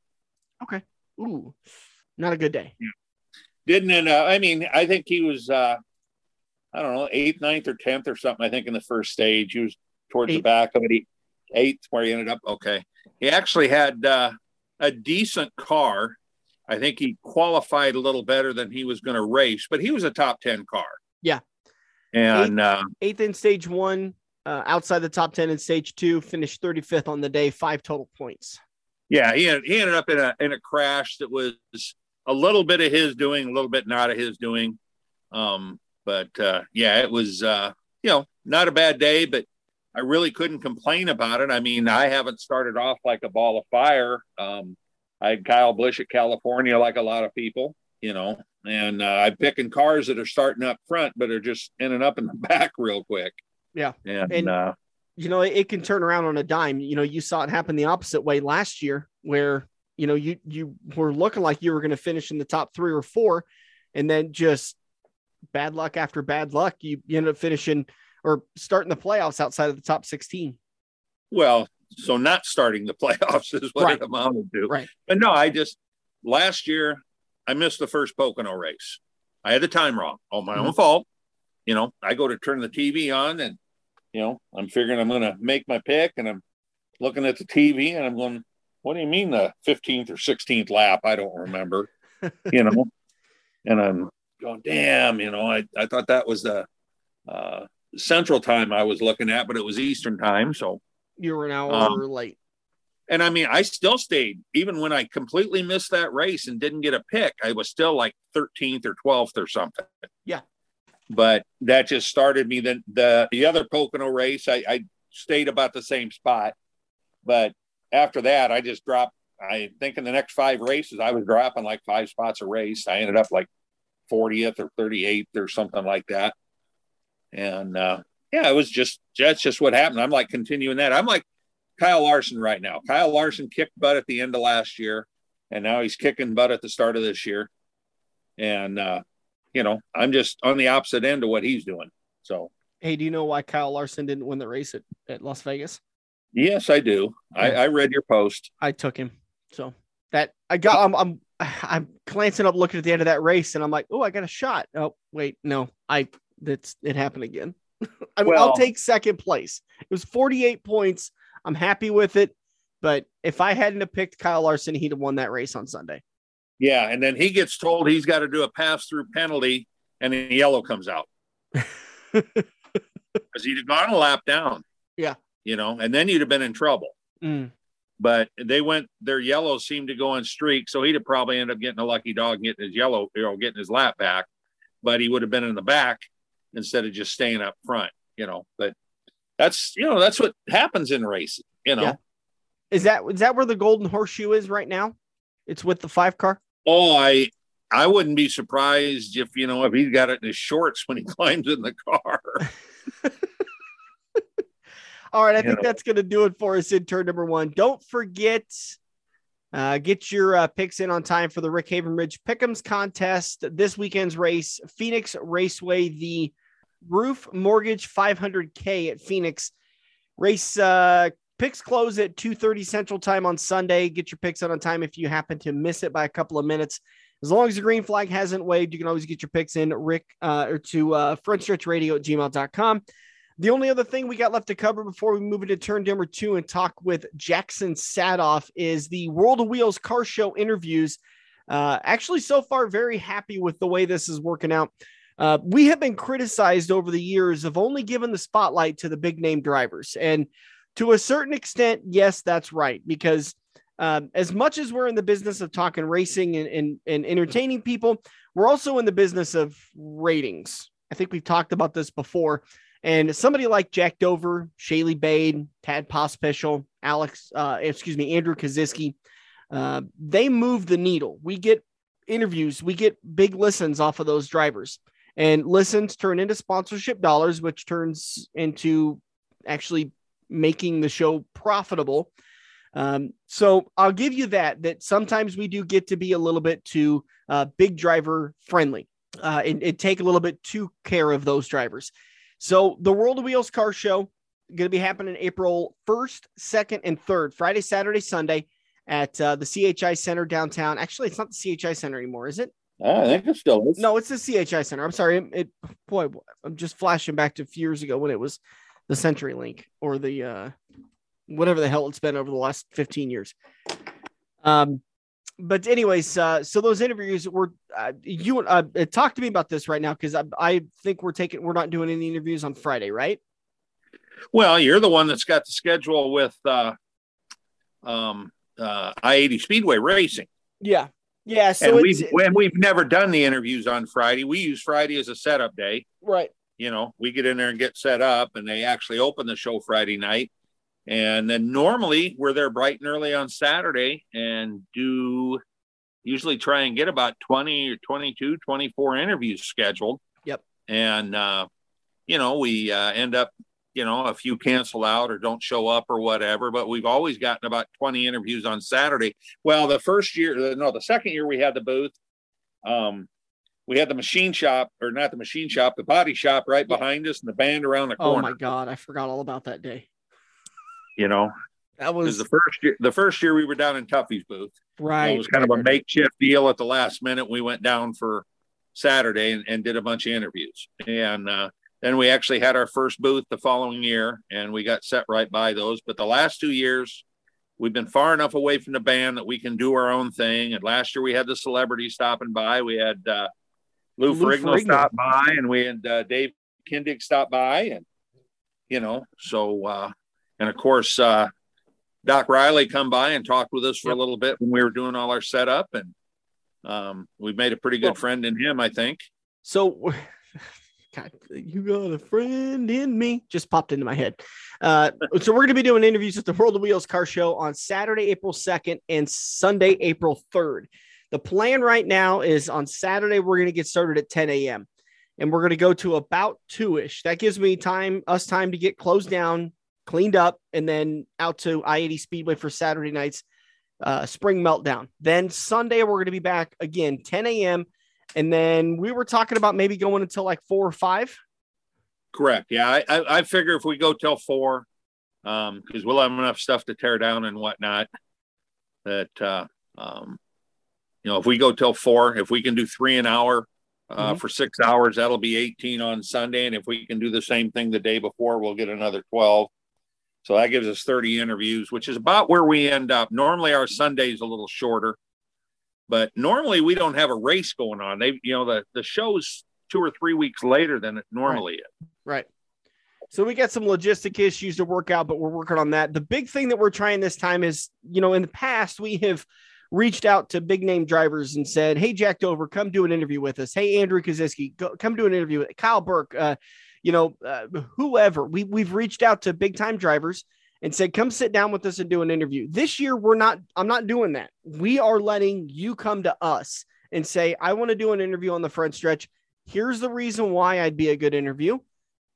Okay. Ooh, not a good day. Didn't end up, I mean, I think he was, uh, I don't know, eighth, ninth, or tenth or something. I think in the first stage, he was towards the back of it. He, eighth, where he ended up. Okay. He actually had uh, a decent car. I think he qualified a little better than he was going to race, but he was a top 10 car. Yeah. And uh, Eighth in stage one, uh, outside the top 10 in stage two, finished 35th on the day, five total points. yeah, he, he ended up in a, in a crash that was a little bit of his doing, a little bit not of his doing. Um, but uh, yeah, it was, uh, you know, not a bad day, but I really couldn't complain about it. I mean, I haven't started off like a ball of fire. Um, I had Kyle Busch at California, like a lot of people, you know, and uh, I'm picking cars that are starting up front, but are just ending up in the <laughs> back real quick. Yeah. And, And- uh, you know, it can turn around on a dime. You know, you saw it happen the opposite way last year, where you know you you were looking like you were going to finish in the top three or four, and then just bad luck after bad luck, you, you ended up finishing or starting the playoffs outside of the top sixteen. Well, so not starting the <laughs> playoffs is what Right. it amounted to. Right. But no, I just last year I missed the first Pocono race. I had the time wrong. all my own mm-hmm. fault. You know, I go to turn the TV on and you know, I'm figuring I'm gonna make my pick and I'm looking at the TV and I'm going, what do you mean the 15th or 16th lap? I don't remember. <laughs> you know, and I'm going, damn, you know, I, I thought that was the uh central time I was looking at, but it was Eastern time. So You were an hour Um, late. and I mean, I still stayed, even when I completely missed that race and didn't get a pick, I was still like 13th or 12th or something. Yeah. But that just started me. Then the, the other Pocono race, I, I stayed about the same spot. But after that, I just dropped. I think in the next five races, I was dropping like five spots a race. I ended up like 40th or 38th or something like that. And uh, yeah, it was just, that's just what happened. I'm like continuing that. I'm like, Kyle Larson right now. Kyle Larson kicked butt at the end of last year, and now he's kicking butt at the start of this year. And uh, you know, I'm just on the opposite end of what he's doing. So Hey, do you know why Kyle Larson didn't win the race at, at Las Vegas? Yes, I do. I, I read your post. I took him. So that I got I'm I'm I'm glancing up looking at the end of that race and I'm like, oh, I got a shot. Oh, wait, no, I that's it happened again. <laughs> I mean, I'll take second place. It was 48 points. I'm happy with it. But if I hadn't have picked Kyle Larson, he'd have won that race on Sunday. Yeah, and then he gets told he's got to do a pass through penalty, and then yellow comes out <laughs> because he'd gone a lap down. Yeah. You know, and then you'd have been in trouble. Mm. but they went their yellow seemed to go in streak, so he'd have probably ended up getting a lucky dog, getting his yellow, you know, getting his lap back, but he would have been in the back instead of just staying up front, you know. But that's you know that's what happens in racing, you know. Yeah. Is that is that where the golden horseshoe is right now? It's with the five car. Oh, I I wouldn't be surprised if you know if he's got it in his shorts when he <laughs> climbs in the car. <laughs> All right, I you think know. that's going to do it for us in turn number one. Don't forget, uh, get your uh, picks in on time for the Rick Havenridge Pick'ems contest. This weekend's race, Phoenix Raceway, the Ruoff Mortgage 500K at Phoenix. Race uh, picks close at 2.30 Central Time on Sunday. Get your picks in on time if you happen to miss it by a couple of minutes. As long as the green flag hasn't waved, you can always get your picks in, Rick, uh, or to uh, frontstretchradio at gmail.com. The only other thing we got left to cover before we move into turn number two and talk with Jaxon Saathoff is the World of Wheels car show interviews. Uh, actually, so far, very happy with the way this is working out. Uh, we have been criticized over the years of only giving the spotlight to the big name drivers. And to a certain extent, yes, that's right. Because um, as much as we're in the business of talking racing and, and, and entertaining people, we're also in the business of ratings. I think we've talked about this before. And somebody like Jack Dover, Shaylee Bade, Tad Pospischal, Alex, uh, excuse me, Andrew Kosiski, uh, they move the needle. We get interviews, we get big listens off of those drivers, and listens turn into sponsorship dollars, which turns into actually making the show profitable. Um, so I'll give you that. That sometimes we do get to be a little bit too uh, big driver friendly, uh, and, and take a little bit too care of those drivers. So the World of Wheels Car Show going to be happening April 1st, 2nd, and 3rd, Friday, Saturday, Sunday at uh, the CHI Center downtown. Actually, it's not the CHI Center anymore, is it? I think it still is. No, it's the CHI Center. I'm sorry. It, it boy, I'm just flashing back to a few years ago when it was the CenturyLink or the uh, whatever the hell it's been over the last 15 years. Um, but anyways, uh, so those interviews were uh, you uh, talk to me about this right now because I, I think we're taking we're not doing any interviews on Friday, right? Well, you're the one that's got the schedule with uh, um, uh, I eighty Speedway Racing. Yeah, yeah. So and we've and we've never done the interviews on Friday. We use Friday as a setup day. Right. You know, we get in there and get set up, and they actually open the show Friday night and then normally we're there bright and early on Saturday and do usually try and get about 20 or 22, 24 interviews scheduled. Yep. And, uh, you know, we uh, end up, you know, a few cancel out or don't show up or whatever, but we've always gotten about 20 interviews on Saturday. Well, the first year, uh, no, the second year we had the booth, um, we had the machine shop or not the machine shop, the body shop right behind us and the band around the corner. Oh my God. I forgot all about that day. You know, that was the first year. The first year we were down in Tuffy's booth. Right. it was kind of a makeshift deal at the last minute. We went down for Saturday and, and did a bunch of interviews, and uh, then we actually had our first booth the following year, and we got set right by those. But the last two years, we've been far enough away from the band that we can do our own thing. And last year we had the celebrities stopping by. We had uh, Lou, Lou Ferrigno, Ferrigno stop by, and we had uh, Dave Kindig stop by, and you know, so uh, and of course, uh, Doc Riley come by and talked with us for yep. a little bit when we were doing all our setup, and um, we've made a pretty good well, friend in him, I think. So, <laughs> God, you got a friend in me just popped into my head. Uh, so we're going to be doing interviews at the World of Wheels Car Show on Saturday, April second, and Sunday, April third. The plan right now is on Saturday we're going to get started at 10 a.m. and we're going to go to about two ish. That gives me time, us time to get closed down, cleaned up, and then out to I 80 Speedway for Saturday night's uh, spring meltdown. Then Sunday, we're going to be back again, 10 a.m. And then we were talking about maybe going until like four or five. Correct. Yeah. I, I, I figure if we go till four, um, because we'll have enough stuff to tear down and whatnot, that, uh, um, you know, if we go till four, if we can do three an hour, uh, mm-hmm. for six hours, that'll be 18 on Sunday. And if we can do the same thing the day before, we'll get another 12. So that gives us 30 interviews, which is about where we end up. Normally our Sunday is a little shorter, but normally we don't have a race going on. They, you know, the, the show's two or three weeks later than it normally right. is. Right. So we got some logistic issues to work out, but we're working on that. The big thing that we're trying this time is, you know, in the past we have reached out to big name drivers and said, "Hey, Jack Dover, come do an interview with us. Hey, Andrew Kosiski, come do an interview with Kyle Burke. Uh, you know, uh, whoever. We we've reached out to big time drivers and said, "Come sit down with us and do an interview." This year, we're not. I'm not doing that. We are letting you come to us and say, "I want to do an interview on the front stretch. Here's the reason why I'd be a good interview."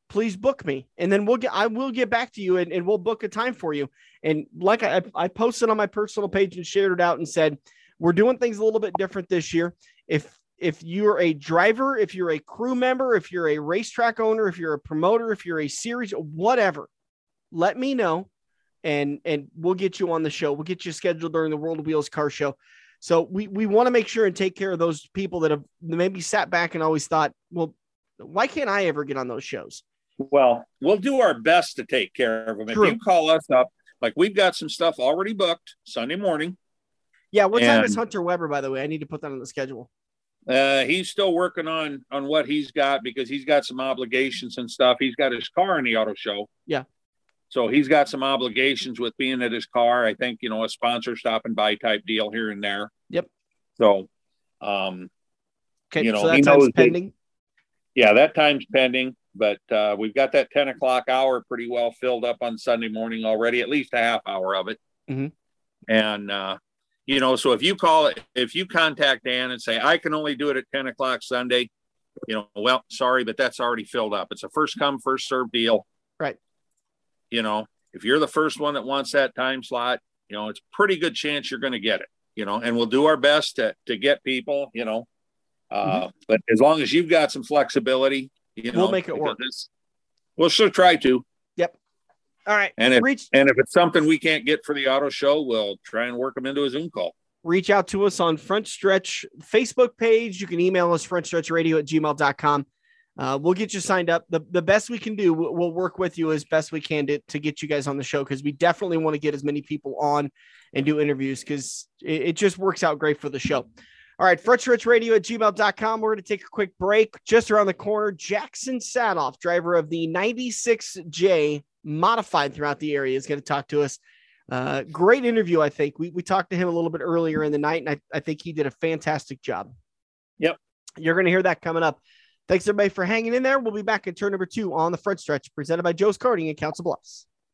please book me and then we'll get i will get back to you and, and we'll book a time for you and like I, I posted on my personal page and shared it out and said we're doing things a little bit different this year if if you're a driver if you're a crew member if you're a racetrack owner if you're a promoter if you're a series whatever let me know and and we'll get you on the show we'll get you scheduled during the world of wheels car show so we we want to make sure and take care of those people that have maybe sat back and always thought well why can't i ever get on those shows well, we'll do our best to take care of them. True. If you call us up, like we've got some stuff already booked Sunday morning. Yeah, what time is Hunter Weber? By the way, I need to put that on the schedule. Uh, he's still working on on what he's got because he's got some obligations and stuff. He's got his car in the auto show. Yeah. So he's got some obligations with being at his car. I think you know a sponsor stopping by type deal here and there. Yep. So, um, okay, you know, so that time's pending. yeah, that time's pending but uh, we've got that 10 o'clock hour pretty well filled up on Sunday morning already, at least a half hour of it. Mm-hmm. And, uh, you know, so if you call it, if you contact Dan and say, I can only do it at 10 o'clock Sunday, you know, well, sorry, but that's already filled up. It's a first come, first serve deal. Right. You know, if you're the first one that wants that time slot, you know, it's pretty good chance you're going to get it, you know, and we'll do our best to, to get people, you know, uh, mm-hmm. but as long as you've got some flexibility, you know, we'll make it work. this, We'll still try to. All right. And if reach, and if it's something we can't get for the auto show, we'll try and work them into a Zoom call. Reach out to us on Front Stretch Facebook page. You can email us frontstretchradio at gmail.com. Uh, we'll get you signed up. The, the best we can do, we'll work with you as best we can to, to get you guys on the show because we definitely want to get as many people on and do interviews because it, it just works out great for the show. All right, Radio at gmail.com. We're going to take a quick break. Just around the corner, Jaxon Saathoff, driver of the 96J modified throughout the area, is going to talk to us. Uh, great interview, I think. We, we talked to him a little bit earlier in the night, and I, I think he did a fantastic job. Yep. You're going to hear that coming up. Thanks, everybody, for hanging in there. We'll be back in turn number two on the front stretch, presented by Joe's Karting and Council Bluffs.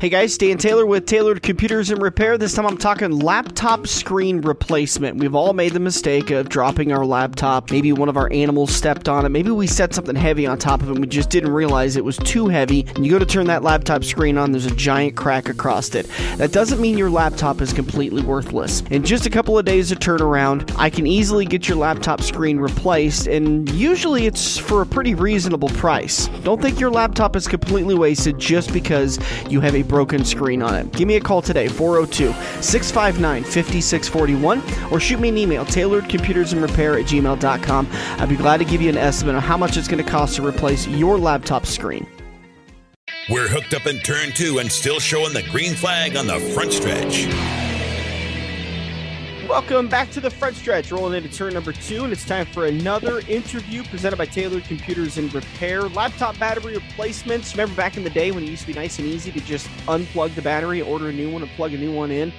Hey guys, Dan Taylor with Tailored Computers and Repair. This time I'm talking laptop screen replacement. We've all made the mistake of dropping our laptop. Maybe one of our animals stepped on it. Maybe we set something heavy on top of it and we just didn't realize it was too heavy. And you go to turn that laptop screen on, there's a giant crack across it. That doesn't mean your laptop is completely worthless. In just a couple of days of turnaround, I can easily get your laptop screen replaced, and usually it's for a pretty reasonable price. Don't think your laptop is completely wasted just because you have a broken screen on it. Give me a call today, 402 659 5641, or shoot me an email, tailoredcomputersandrepair at gmail.com. I'd be glad to give you an estimate on how much it's going to cost to replace your laptop screen. We're hooked up in turn two and still showing the green flag on the front stretch. Welcome back to the front stretch, rolling into turn number two, and it's time for another interview presented by Tailored Computers and Repair. Laptop battery replacements. Remember back in the day when it used to be nice and easy to just unplug the battery, order a new one, and plug a new one in?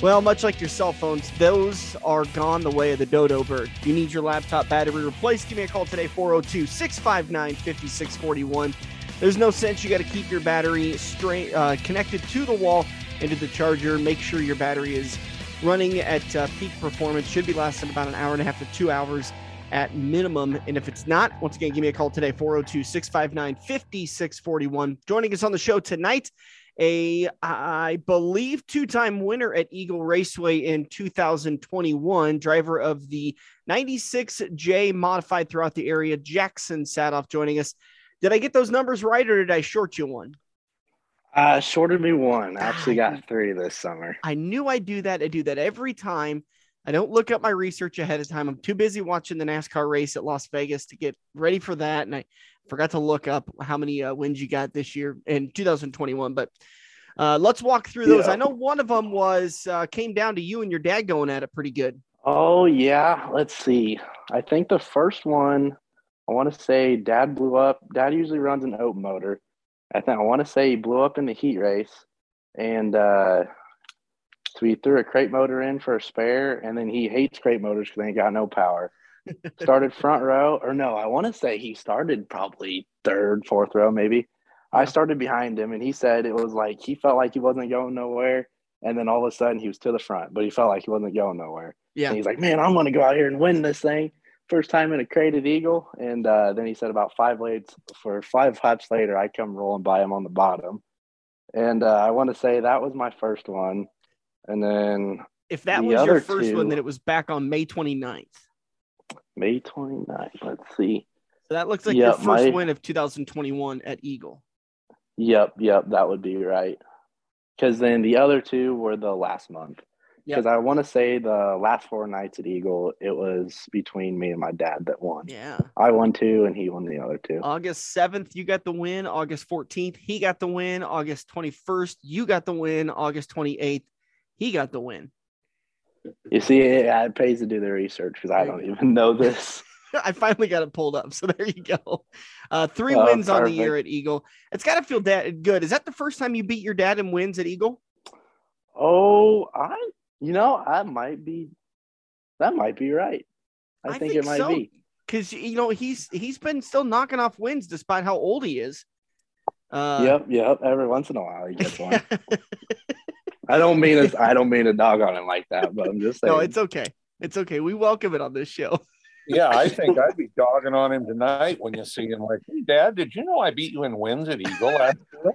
Well, much like your cell phones, those are gone the way of the dodo bird. If you need your laptop battery replaced, give me a call today, 402 659 5641. There's no sense you got to keep your battery straight uh, connected to the wall into the charger. Make sure your battery is running at uh, peak performance. Should be lasting about an hour and a half to two hours at minimum. And if it's not, once again, give me a call today 402 659 5641. Joining us on the show tonight, a, I believe, two time winner at Eagle Raceway in 2021, driver of the 96J modified throughout the area, Jaxon Saathoff, joining us. Did I get those numbers right, or did I short you one? Uh, shorted me one. I actually got three this summer. I knew I'd do that. I do that every time. I don't look up my research ahead of time. I'm too busy watching the NASCAR race at Las Vegas to get ready for that, and I forgot to look up how many uh, wins you got this year in 2021. But uh, let's walk through those. Yeah. I know one of them was uh, came down to you and your dad going at it pretty good. Oh yeah, let's see. I think the first one, I want to say, Dad blew up. Dad usually runs an oat motor. I think I want to say he blew up in the heat race, and uh, so we threw a crate motor in for a spare, and then he hates crate motors because they ain't got no power. <laughs> started front row, or no, I want to say he started probably third, fourth row, maybe. I started behind him, and he said it was like he felt like he wasn't going nowhere, and then all of a sudden he was to the front, but he felt like he wasn't going nowhere. Yeah. And he's like, man, I'm going to go out here and win this thing. First time in a crated eagle. And uh, then he said about five lates for five laps later, I come rolling by him on the bottom. And uh, I want to say that was my first one. And then If that The was your first one, then it was back on May 29th. May 29th, let's see. So that looks like your first my- win of 2021 at Eagle. Yep, yep, that would be right. Because then the other two were the last month. Yep. Because I want to say the last four nights at Eagle, it was between me and my dad that won. Yeah. I won two, and he won the other two. August 7th, you got the win. August 14th, he got the win. August 21st, you got the win. August 28th, he got the win. You see, it, it pays to do the research because I don't even know this. <laughs> I finally got it pulled up. So <laughs> there you go. Uh, three Oh, wins on the year at Eagle. It's got to feel that good. Is that the first time you beat your dad in wins at Eagle? Oh, I, you know, I might be, that might be right. I, I think, think it might so. be. Because you know he's he's been still knocking off wins despite how old he is. Uh, yep, yep. Every once in a while, he gets one. <laughs> I don't mean it. I don't mean a dog on him like that, but I'm just saying. no, it's okay. It's okay. We welcome it on this show. <laughs> Yeah, I think I'd be dogging on him tonight when you see him. Like, hey, Dad, did you know I beat you in wins at Eagle last year?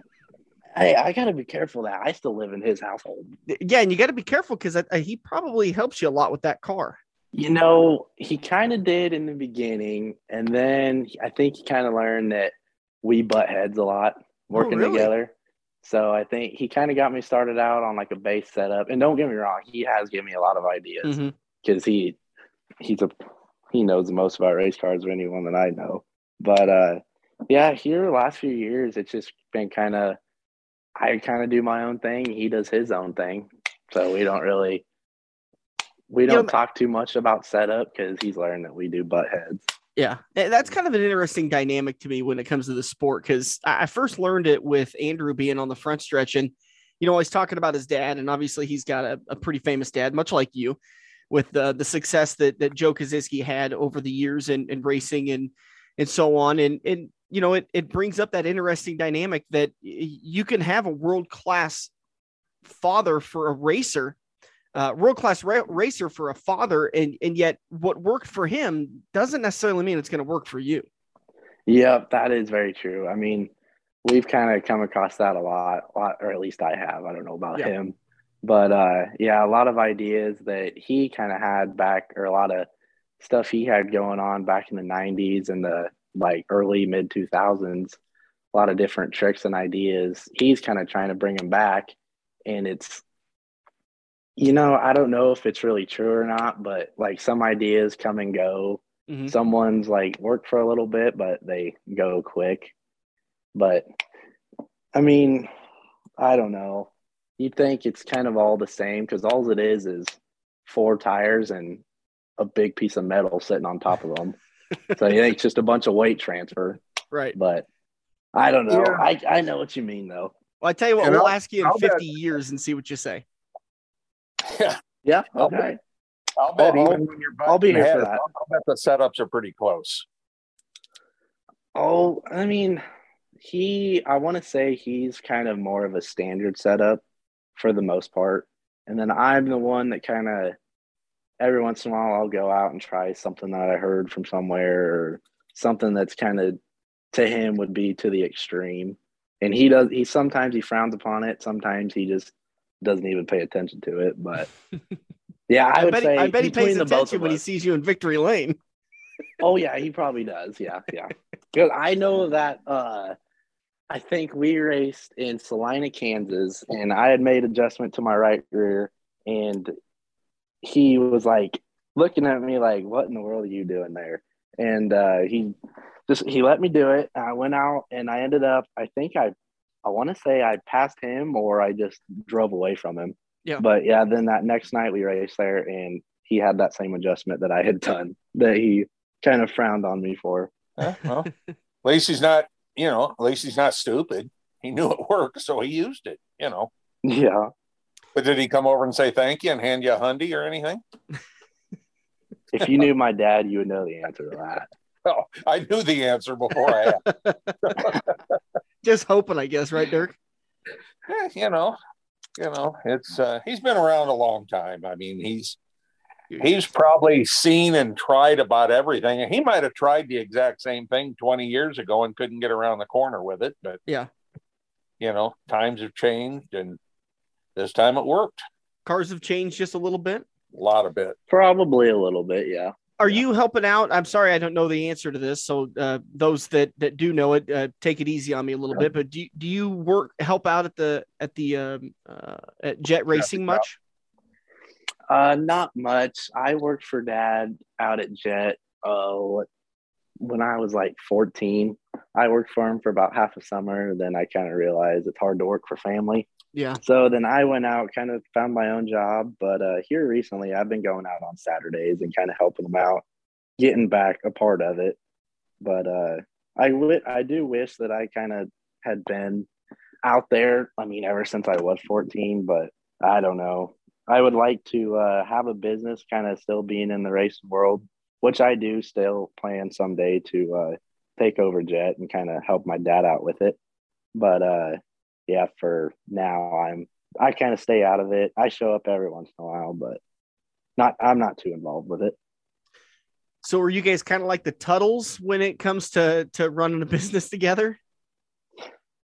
Hey, I got to be careful that I still live in his household. Yeah, and you got to be careful because uh, he probably helps you a lot with that car. You know, he kind of did in the beginning, and then I think he kind of learned that we butt heads a lot working really? together. So I think he kind of got me started out on like a base setup. And don't get me wrong, he has given me a lot of ideas because he he's a he knows the most about race cars of anyone that I know. But uh yeah, here the last few years it's just been kind of I kind of do my own thing, he does his own thing. So we don't really we don't talk too much about setup because he's learned that we do butt heads. Yeah, that's kind of an interesting dynamic to me when it comes to the sport because I I first learned it with Andrew being on the front stretch and you know, he's talking about his dad, and obviously he's got a, a pretty famous dad, much like you, with the the success that that Joe Kosiski had over the years in, in racing and and so on. And and you know, it it brings up that interesting dynamic that you can have a world class father for a racer, uh, world class ra- racer for a father, and and yet what worked for him doesn't necessarily mean it's going to work for you. Yep, that is very true. I mean, we've kind of come across that a lot, a lot, or at least I have. I don't know about Yeah. him, but uh, yeah, a lot of ideas that he kind of had back, or a lot of stuff he had going on back in the '90s and the like early mid 2000s. A lot of different tricks and ideas. He's kind of trying to bring them back, and it's, you know, I don't know if it's really true or not, but like some ideas come and go Mhm. someone's like work for a little bit but they go quick but i mean i don't know you think it's kind of all the same because all it is is four tires and a big piece of metal sitting on top of them so you think it's just a bunch of weight transfer Right. but i don't know Yeah. I, I know what you mean though Well, I tell you what, And we'll I'll- ask you in I'll bet- 50 years and see what you say. <laughs> yeah I'll okay I'll bet I'll- even when you're I'll be butting here for that. I'll I'll bet the setups are pretty close. Oh, I mean, he, I want to say he's kind of more of a standard setup for the most part. And then I'm the one that kind of, every once in a while, I'll go out and try something that I heard from somewhere or something that's kind of to him would be to the extreme. And he does, he sometimes he frowns upon it. Sometimes he just doesn't even pay attention to it. But <laughs> yeah, I, I, would bet, say he, I bet he pays attention when he sees you in victory lane. <laughs> oh yeah, he probably does. Yeah, yeah. Because I know that uh I think we raced in Salina, Kansas, and I had made adjustment to my right rear, and he was like looking at me like, "What in the world are you doing there?" And uh, he just he let me do it. I went out, and I ended up. I think I, I want to say I passed him, or I just drove away from him. Yeah. But yeah, then that next night we raced there, and he had that same adjustment that I had done that he kind of frowned on me for. Yeah, <laughs> well, at least he's not, you know, at least he's not stupid. He knew it worked, so he used it, you know. Yeah. But did he come over and say thank you and hand you a hundy or anything? <laughs> If you knew my dad, you would know the answer to that. <laughs> Oh, I knew the answer before I asked. <laughs> Just hoping, I guess, right, Dirk? Eh, you know, you know, it's uh, he's been around a long time. I mean, he's he's probably seen and tried about everything. He might have tried the exact same thing 20 years ago and couldn't get around the corner with it. But Yeah. you know, times have changed and this time it worked. Cars have changed just a little bit. A lot of bit. Probably a little bit, yeah. Are you helping out? I'm sorry, I don't know the answer to this. So uh, those that that do know it, uh, take it easy on me a little bit. But do you, do you work help out at the at the um, uh, at Jet Racing much? Uh, not much. I worked for dad out at Jet. Uh, when I was like 14, I worked for him for about half a summer. Then I kind of realized it's hard to work for family. Yeah. So then I went out, kind of found my own job. But uh, here recently, I've been going out on Saturdays and kind of helping them out, getting back a part of it. But uh, I w- I do wish that I kind of had been out there. I mean, ever since I was 14, but I don't know. I would like to uh, have a business, kind of still being in the racing world, which I do still plan someday to uh, take over Jet and kind of help my dad out with it. But uh, yeah, for now, I'm I kind of stay out of it. I show up every once in a while, but not I'm not too involved with it. So are you guys kind of like the Teutuls when it comes to to running a <laughs> business together?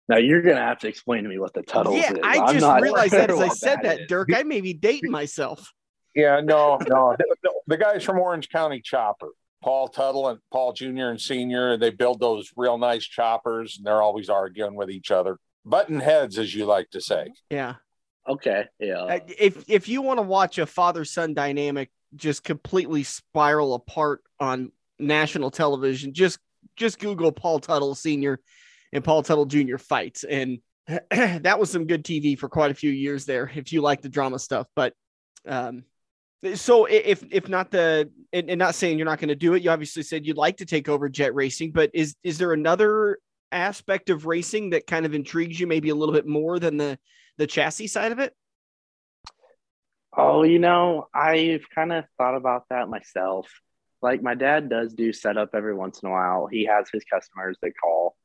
Now you're gonna have to explain to me what the Teutuls yeah, is. I I'm just realized that as I what said that Dirk. I may be dating myself. Yeah, no, <laughs> no. the, the guys from Orange County Chopper, Paul Teutul and Paul Jr. and Senior, they build those real nice choppers and they're always arguing with each other. Button heads, as you like to say. Yeah. Okay, yeah. Uh, if if you want to watch a father son dynamic just completely spiral apart on national television, just just Google Paul Teutul Senior and Paul Teutul Jr. fights, and <clears throat> that was some good TV for quite a few years there. If you like the drama stuff, but um, so if if not the and, and not saying you're not going to do it, you obviously said you'd like to take over jet racing, but is is there another aspect of racing that kind of intrigues you maybe a little bit more than the the chassis side of it? Oh, you know, I've kind of thought about that myself. Like my dad does do setup every once in a while. He has his customers that call,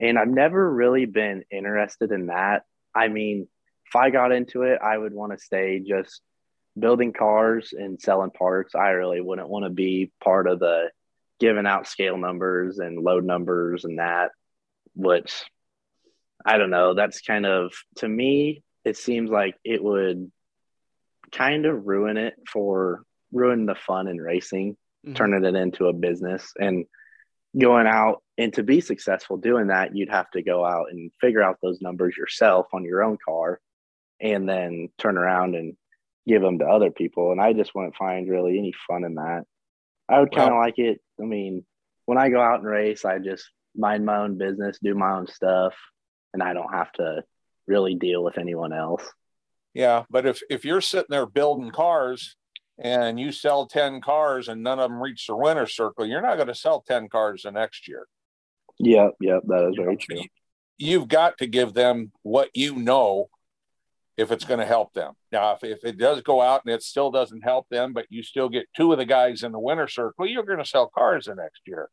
and I've never really been interested in that. I mean, if I got into it, I would want to stay just building cars and selling parts. I really wouldn't want to be part of the giving out scale numbers and load numbers and that, which I don't know. That's kind of, to me, it seems like it would kind of ruin it for ruin the fun in racing, Mhm. turning it into a business and going out and to be successful doing that, you'd have to go out and figure out those numbers yourself on your own car and then turn around and give them to other people. And I just wouldn't find really any fun in that. I would kind of Well- like it. I mean, when I go out and race, I just mind my own business, do my own stuff, and I don't have to really deal with anyone else. Yeah, but if if you're sitting there building cars and you sell 10 cars and none of them reach the winner's circle, you're not going to sell 10 cars the next year. Yep, yep, that is very true. You've got to give them what you know if it's going to help them. Now, if, if it does go out and it still doesn't help them, but you still get two of the guys in the winner circle, you're going to sell cars the next year.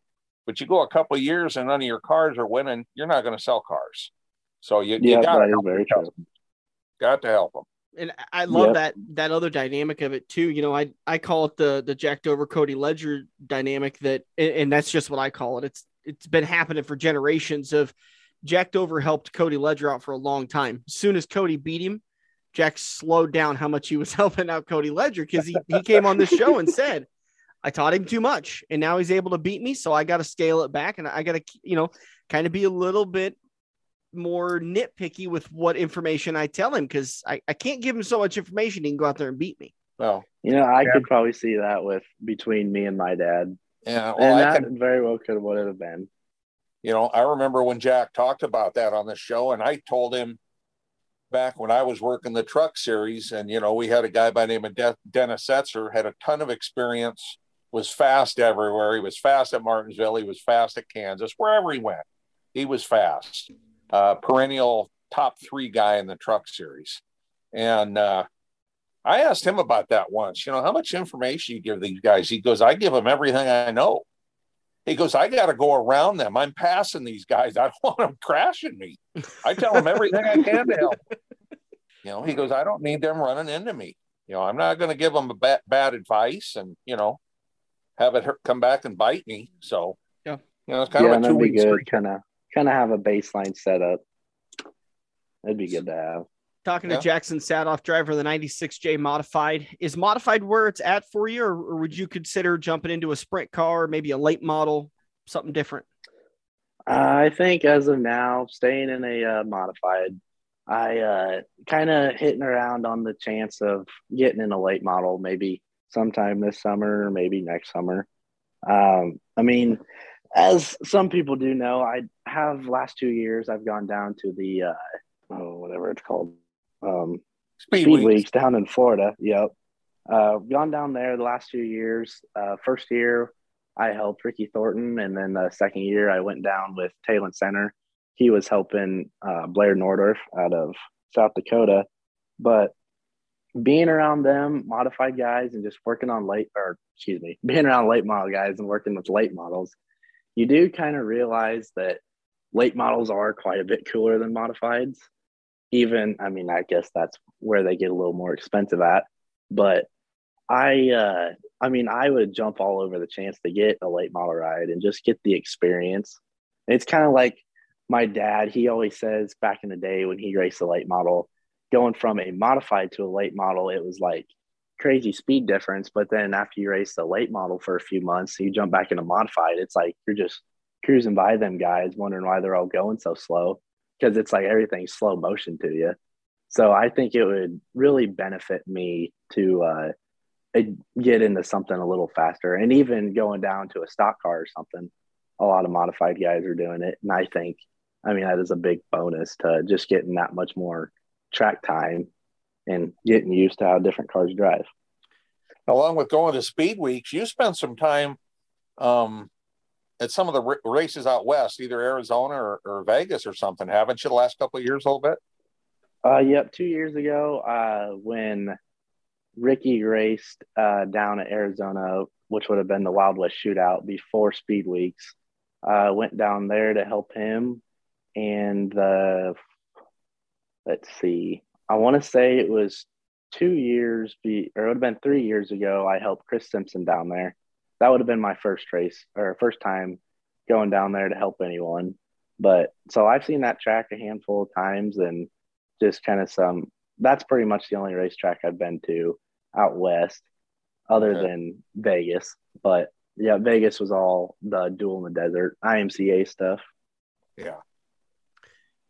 But you go a couple of years and none of your cars are winning, you're not going to sell cars. So you, you got to help very them. Got to help them. and I love Yep. that that other dynamic of it too. You know, I I call it the the Jack Dover Cody Ledger dynamic that, and and that's just what I call it. It's it's been happening for generations. Of Jack Dover helped Cody Ledger out for a long time. As soon as Cody beat him, Jack slowed down how much he was <laughs> helping out Cody Ledger because he he came on the show and said, I taught him too much, and now he's able to beat me. So I got to scale it back, and I got to, you know, kind of be a little bit more nitpicky with what information I tell him because I, I can't give him so much information he can go out there and beat me. Well, You know, I Yeah. could probably see that with between me and my dad. yeah. and Well, I that can, very well could would have been. you know, I remember when Jack talked about that on the show, and I told him back when I was working the truck series, and you know, we had a guy by the name of De- Dennis Setzer, had a ton of experience, was fast everywhere. He was fast at Martinsville, he was fast at Kansas, wherever he went, he was fast. Uh, perennial top three guy in the truck series, and uh, I asked him about that once. You know, how much information you give these guys? He goes, I give them everything I know. He goes, I got to go around them. I'm passing these guys. I don't <laughs> want them crashing me. I tell them everything I can to help. You know, he goes, I don't need them running into me. You know, I'm not going to give them bad advice and, you know, have it come back and bite me. So, Yeah. you know, it's kind yeah, of a two that'd be week good. Kind of, kind of have a baseline set up. That'd be good to have. Talking Yeah. to Jaxon Saathoff, driver of the 96J modified. Is modified where it's at for you, or, or would you consider jumping into a sprint car, maybe a late model, something different? I think as of now, staying in a uh, modified, I uh, kind of hitting around on the chance of getting in a late model, maybe sometime this summer, or maybe next summer. Um, I mean, as some people do know, I have last two years I've gone down to the uh, oh, whatever it's called, um, speed, speed weeks. weeks down in Florida. Yep. Uh, gone down there the last few years. Uh, first year, I helped Ricky Thornton, and then the second year, I went down with Talon Center. He was helping uh, Blair Nothdurft out of South Dakota, but being around them, modified guys, and just working on late, or excuse me, <laughs> being around late model guys and working with late models, you do kind of realize that late models are quite a bit cooler than modifieds. Even i mean i guess that's where they get a little more expensive at but i uh i mean i would jump all over the chance to get a late model ride and just get the experience. It's kind of like my dad he always says back in the day when he raced a late model going from a modified to a late model it was like crazy speed difference but then after you race the late model for a few months you jump back into modified it's like you're just cruising by them guys wondering why they're all going so slow because it's like everything's slow motion to you. So I think it would really benefit me to uh, get into something a little faster, and even going down to a stock car or something. A lot of modified guys are doing it, and I think, I mean, that is a big bonus to just getting that much more track time and getting used to how different cars drive. along with going to speed weeks, you spent some time um, at some of the r- races out west, either Arizona or, or Vegas or something, haven't you? The last couple of years, a little bit. Uh, yep, two years ago, uh, when Ricky raced uh, down at Arizona, which would have been the Wild West Shootout before Speed Weeks, uh, went down there to help him. And the let's see, I want to say it was two years, be, or it would have been three years ago. I helped Chris Simpson down there. That would have been my first race or first time going down there to help anyone. But so I've seen that track a handful of times and just kind of some that's pretty much the only racetrack I've been to out west other Okay. than Vegas. But yeah, Vegas was all the duel in the desert, IMCA stuff. Yeah.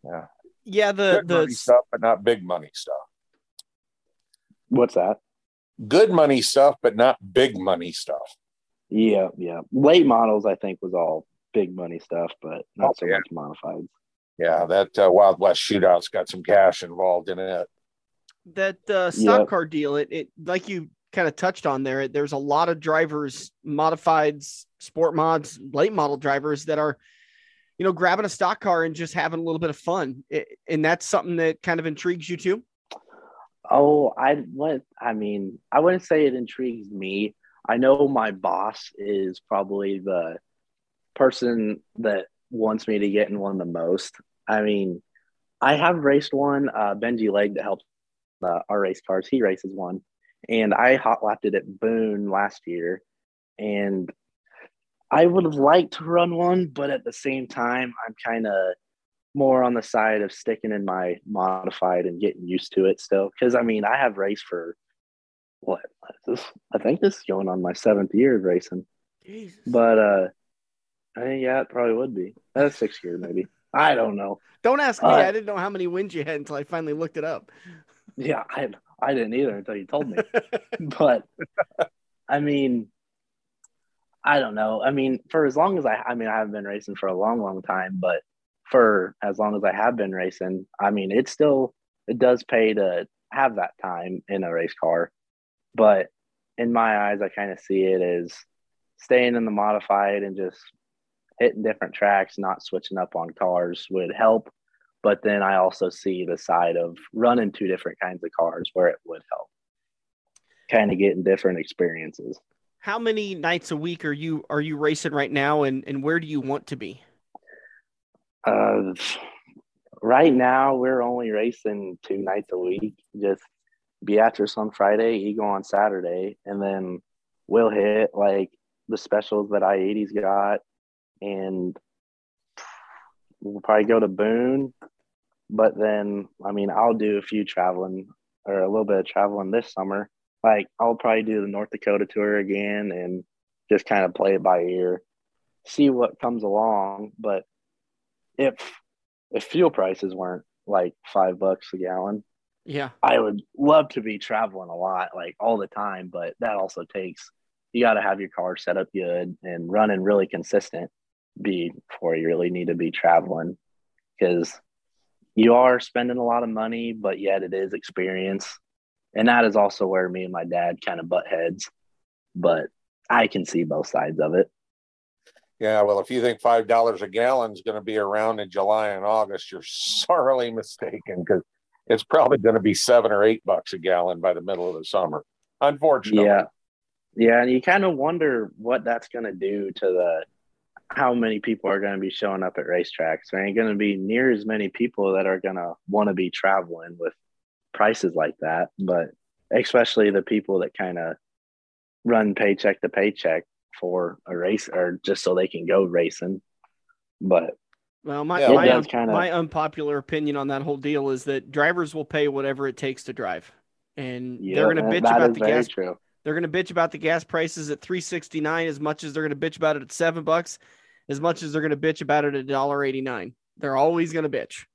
Yeah. Yeah, the Good money the stuff, but not big money stuff. What's that? Good money stuff, but not big money stuff. Yeah, yeah. Late models I think was all big money stuff, but not Oh, so yeah. much modified. Yeah, that uh, Wild West shootout's got some cash involved in it. that uh, stock Yep. car deal, it, it like you kind of touched on there. There's a lot of drivers, modifieds, sport mods, late model drivers that are, you know, grabbing a stock car and just having a little bit of fun, It- and that's something that kind of intrigues you too. Oh, I what I mean, I wouldn't say it intrigues me. I know my boss is probably the person that wants me to get in one the most. I mean, I have raced one, uh, Benji Leg that helps uh, our race cars. He races one, and I hot lapped it at Boone last year, and I would have liked to run one, but at the same time, I'm kind of more on the side of sticking in my modified and getting used to it still. Because I mean, I have raced for what this I think this is going on my seventh year of racing. Jesus. But uh I think yeah, it probably would be. That's six year maybe. I don't know. Don't ask me. Uh, I didn't know how many wins you had until I finally looked it up. Yeah, I I didn't either until you told me. <laughs> but I mean, I don't know. I mean, for as long as I, I mean, I haven't been racing for a long, long time, but for as long as I have been racing, I mean, it still it does pay to have that time in a race car. But in my eyes, I kind of see it as staying in the modified and just hitting different tracks, not switching up on cars would help. But then I also see the side of running two different kinds of cars where it would help, kind of getting different experiences. How many nights a week are you are you racing right now, and and where do you want to be? Uh, right now, we're only racing two nights a week. Just Beatrice on Friday, Eagle on Saturday, and then we'll hit like the specials that I 80's got, and we'll probably go to Boone. But then, I mean, I'll do a few traveling or a little bit of traveling this summer. Like, I'll probably do the North Dakota tour again and just kind of play it by ear, see what comes along. But if if fuel prices weren't like five bucks a gallon, Yeah, I would love to be traveling a lot, like all the time. But that also takes you got to have your car set up good and running really consistent before you really need to be traveling because you are spending a lot of money, but yet it is experience. And that is also where me and my dad kind of butt heads. But I can see both sides of it. Yeah, well, if you think five dollars a gallon is going to be around in July and August, you're <laughs> sorely mistaken because it's probably going to be seven or eight bucks a gallon by the middle of the summer. Unfortunately, Yeah. Yeah. And you kind of wonder what that's going to do to the how many people are going to be showing up at racetracks. There ain't going to be near as many people that are going to want to be traveling with prices like that. But especially the people that kind of run paycheck to paycheck for a race or just so they can go racing. But Well, my Yeah, my, it un- kinda- my unpopular opinion on that whole deal is that drivers will pay whatever it takes to drive, and yeah, they're going to bitch about the gas. True. They're going to bitch about the gas prices at three sixty nine as much as they're going to bitch about it at seven bucks, as much as they're going to bitch about it at dollar eighty nine. They're always going to bitch.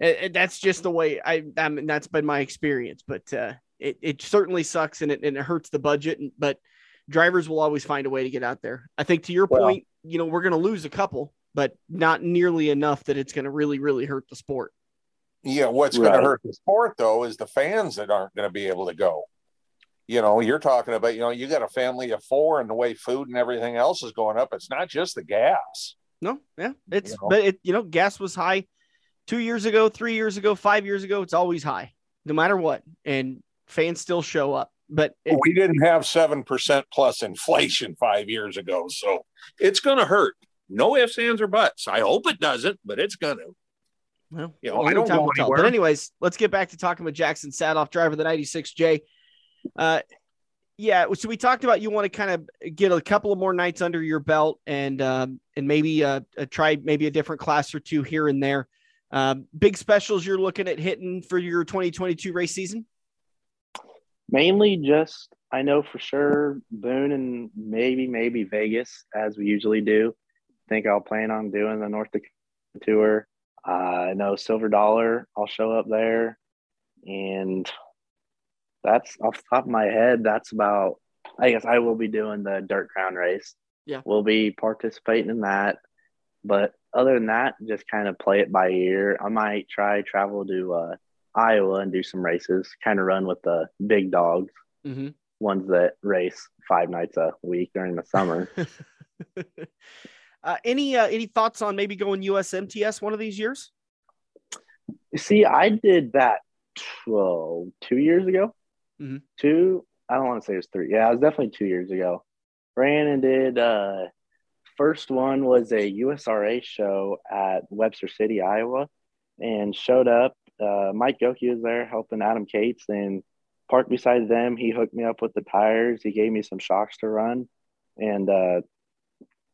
And- and that's just the way I. I mean, that's been my experience, but uh, it it certainly sucks and it and it hurts the budget. and- But drivers will always find a way to get out there. I think to your Well- point, you know, we're going to lose a couple, but not nearly enough that it's going to really really hurt the sport. Yeah, what's going to hurt the sport though is the fans that aren't going to be able to go. You know, you're talking about, you know, you got a family of four and the way food and everything else is going up. It's not just the gas. No, yeah, it's You know? but it you know gas was high two years ago, three years ago, five years ago. It's always high, no matter what, and fans still show up. But it, We didn't have 7% plus inflation five years ago. So It's going to hurt. No ifs, ands, or buts. I hope it doesn't, but it's going to. well, You know, I don't go anywhere. But anyways, let's get back to talking with Jaxon Saathoff, driver of the '96J. Uh, yeah, so we talked about you want to kind of get a couple of more nights under your belt and um, and maybe uh, try maybe a different class or two here and there. Um, big specials you're looking at hitting for your 2022 race season. Mainly just I know for sure Boone and maybe maybe Vegas as we usually do. I think I'll plan on doing the North Dakota tour. Uh, I know Silver Dollar. I'll show up there, and that's off the top of my head. That's about. I guess I will be doing the Dirt Crown race. Yeah. we'll be participating in that. But other than that, just kind of play it by ear. I might try travel to uh, Iowa and do some races. Kind of run with the big dogs, Mm-hmm. ones that race five nights a week during the summer. <laughs> uh, any uh, any thoughts on maybe going USMTS one of these years? See, I did that well, two years ago. Mhm. Two, I don't want to say it was three. Yeah, it was definitely two years ago. Ran and did. Uh, first one was a USRA show at Webster City, Iowa, and showed up. Uh, Mike Goki was there helping Adam Cates and parked beside them. He hooked me up with the tires. He gave me some shocks to run, and uh,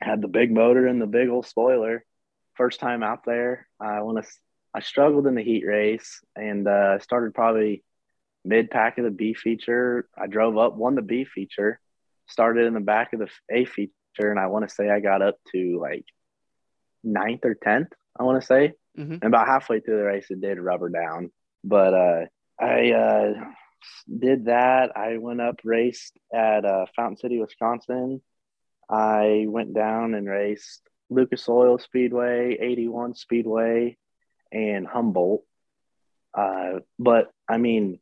had the big motor and the big old spoiler. First time out there, I want to. I struggled in the heat race and uh, started probably mid pack of the B feature. I drove up, won the B feature, started in the back of the A feature, and I want to say I got up to like ninth or tenth. I want to say, Mhm. and about halfway through the race, it did rubber down. But uh, I uh, did that. I went up, raced at uh, Fountain City, Wisconsin. I went down and raced Lucas Oil Speedway, 81 Speedway, and Humboldt. Uh, but I mean,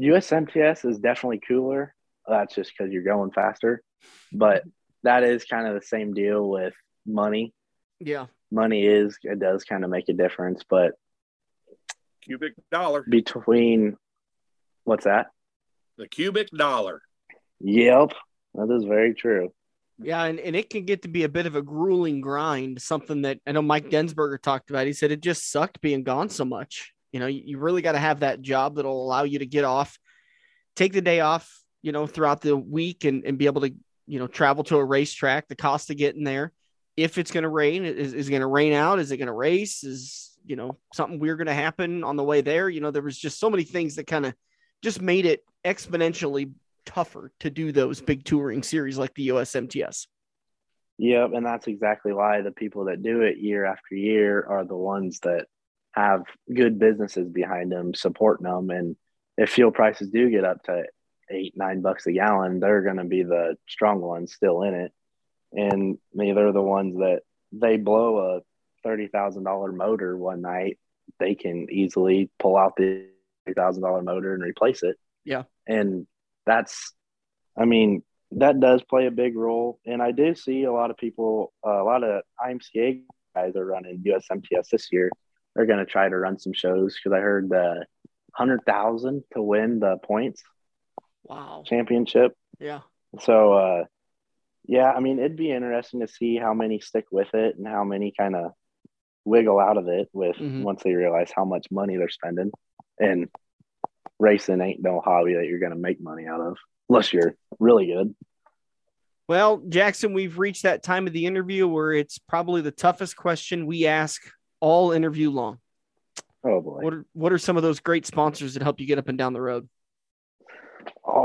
USMTS is definitely cooler. That's just because you're going faster. But that is kind of the same deal with money. Yeah. Money is, it does kind of make a difference. But Cubic dollar. between, what's that? The cubic dollar. Yep. That is very true. Yeah, and, and it can get to be a bit of a grueling grind, something that I know Mike Densberger talked about. He said it just sucked being gone so much. You know, you, you really got to have that job that'll allow you to get off, take the day off, you know, throughout the week and, and be able to, you know, travel to a racetrack, the cost of getting there. If it's going to rain, is, is going to rain out? Is it going to race? Is, you know, something weird going to happen on the way there? You know, there was just so many things that kind of just made it exponentially tougher to do those big touring series like the USMTS. Yep, and that's exactly why the people that do it year after year are the ones that have good businesses behind them supporting them. And if fuel prices do get up to eight, nine bucks a gallon, they're going to be the strong ones still in it. And they're the ones that they blow a thirty thousand dollar motor one night, they can easily pull out the thousand dollar motor and replace it. Yeah. and that's, I mean, that does play a big role. And I do see a lot of people, uh, a lot of IMCA guys are running USMTS this year. They're going to try to run some shows because I heard the hundred thousand to win the points Wow. championship. Yeah. So, uh, yeah, I mean, it'd be interesting to see how many stick with it and how many kind of wiggle out of it with Mhm. once they realize how much money they're spending. And racing ain't no hobby that you're going to make money out of unless you're really good. Well, Jaxon, we've reached that time of the interview where it's probably the toughest question we ask all interview long. Oh boy. What are, what are some of those great sponsors that help you get up and down the road?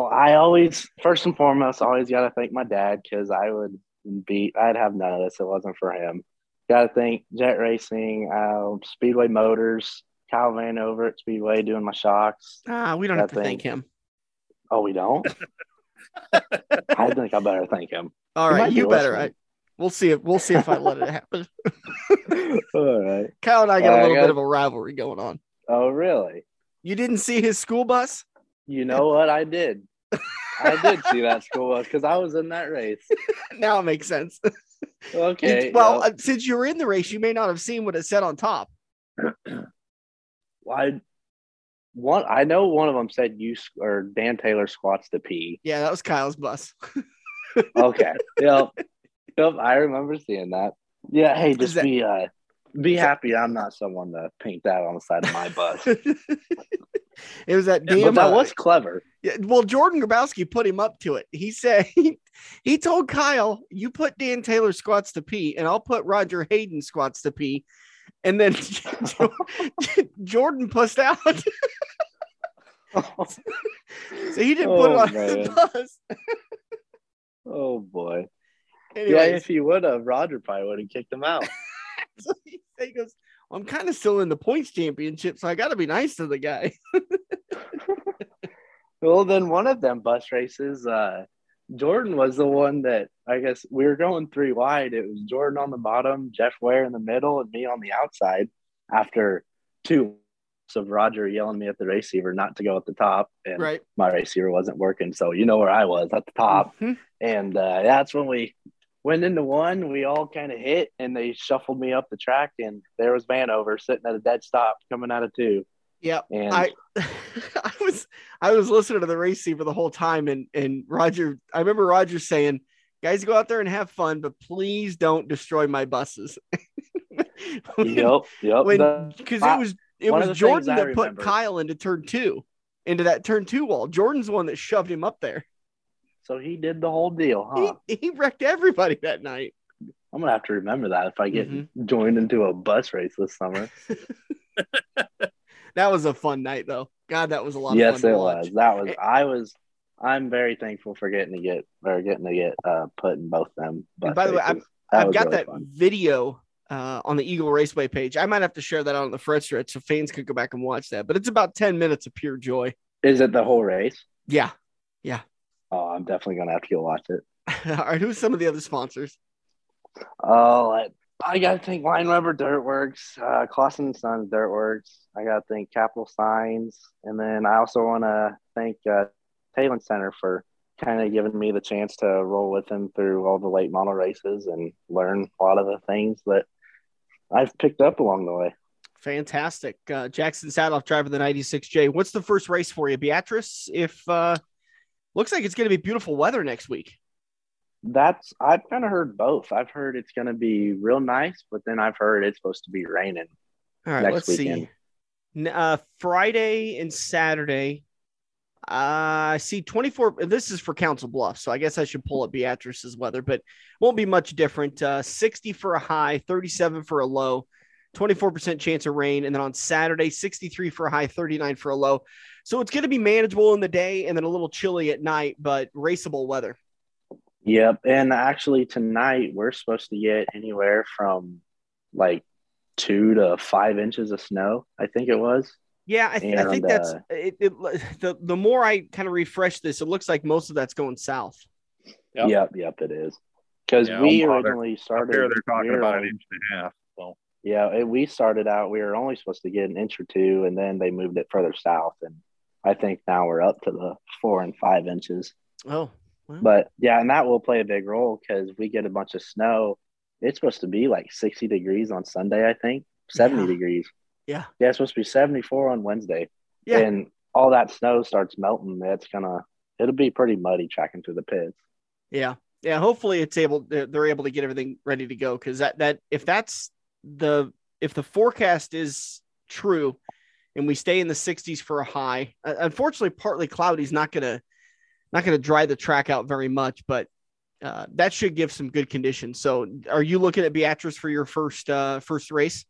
I always, first and foremost, always got to thank my dad because I would be, I'd have none of this if it wasn't for him. Got to thank Jet Racing, uh, Speedway Motors, Kyle Vanover at Speedway doing my shocks. Ah, we don't That have to thank thing. him. Oh, we don't? <laughs> I think I better thank him. All right, you better. I, we'll see if we'll see if I let it happen. <laughs> <laughs> All right. Kyle and I got a little got- bit of a rivalry going on. Oh, really? You didn't see his school bus? You know what? I did. I did see that school bus because I was in that race. <laughs> now it makes sense. Okay. Well, uh, since you were in the race, you may not have seen what it said on top. <clears throat> I one I know one of them said you or Dan Taylor squats to pee. Yeah, that was Kyle's bus. <laughs> Okay. yep. <laughs> Yep. I remember seeing that. Yeah. Hey, just that- be uh be happy I'm not someone to paint that on the side of my bus. It was that Yeah, damn. but that uh, was clever. Yeah, well, Jordan Grabowski put him up to it. He said <laughs> he, he told Kyle, "You put Dan Taylor squats to pee, and I'll put Roger Hayden squats to pee." And then <laughs> <laughs> Jordan pussed out, so he didn't put it Oh, on man. the bus. oh boy. Yeah, if he would have, Roger probably would have kicked him out. so he, he goes, "I'm kind of still in the points championship, so I got to be nice to the guy." <laughs> Well, then one of them bus races, uh, Jordan was the one that I guess we were going three wide. It was Jordan on the bottom, Jeff Ware in the middle, and me on the outside. After two of Roger yelling me at the receiver not to go at the top, and right. my receiver wasn't working, so you know where I was at the top. Mhm. And uh, that's when we went into one. We all kind of hit, and they shuffled me up the track, and there was Vanover sitting at a dead stop coming out of two. Yep. And I <laughs> I was I was listening to the race receiver the whole time and and Roger I remember Roger saying, guys go out there and have fun, but please don't destroy my buses. yep, yep. because it was it one was Jordan that put Kyle into turn two, into that turn two wall. Jordan's the one that shoved him up there. So he did the whole deal, huh? He, he wrecked everybody that night. I'm gonna have to remember that if I get Mhm. joined into a bus race this summer. <laughs> That was a fun night though. God, that was a lot. Yes, it was. That was. I was. I'm very thankful for getting to get or getting to get uh, put in both them. But by the way, I'm, I've got really that fun. video uh, on the Eagle Raceway page. I might have to share that on the front stretch so fans could go back and watch that. But it's about 10 minutes of pure joy. Is it the whole race? Yeah. Yeah. Oh, I'm definitely going to have to go watch it. <laughs> All right. Who's some of the other sponsors? Oh, I, I got to think Line Weber Dirtworks, uh, Clausen Sons Dirtworks. I got to think Capital Signs. And then I also want to thank uh, Talent Center for kind of giving me the chance to roll with them through all the late model races and learn a lot of the things that I've picked up along the way. Fantastic. Uh, Jaxon Saathoff, driver the 96J. What's the first race for you? Beatrice, if uh, looks like it's going to be beautiful weather next week. That's, I've kind of heard both. I've heard it's going to be real nice, but then I've heard it's supposed to be raining All right, let's weekend. See. Uh, Friday and Saturday, uh, I see 24. This is for Council Bluffs, so I guess I should pull up Beatrice's weather, but won't be much different. Uh, 60 for a high, 37 for a low, 24% chance of rain. And then on Saturday, 63 for a high, 39 for a low. So it's going to be manageable in the day and then a little chilly at night, but raceable weather. Yep. And actually, tonight we're supposed to get anywhere from like two to five inches of snow, I think it was. Yeah, I, th- and, I think that's uh, it, it, the the more I kind of refresh this, it looks like most of that's going south. Yep, yep, yep it is. Because yeah, we originally started. Here they're talking about an inch and a half. So yeah, it, we started out. We were only supposed to get an inch or two, and then they moved it further south, and I think now we're up to the four and five inches. Oh, well. but yeah, and that will play a big role because we get a bunch of snow. It's supposed to be like sixty degrees on Sunday, I think, seventy yeah. degrees. Yeah. Yeah, it's supposed to be 74 on Wednesday. Yeah. And all that snow starts melting. It's gonna it'll be pretty muddy tracking through the pits. Yeah. Yeah. Hopefully it's able they're able to get everything ready to go. Cause that that if that's the if the forecast is true and we stay in the 60s for a high, unfortunately partly cloudy is not gonna not gonna dry the track out very much, but uh, that should give some good conditions. So, are you looking at Beatrice for your first uh, first race?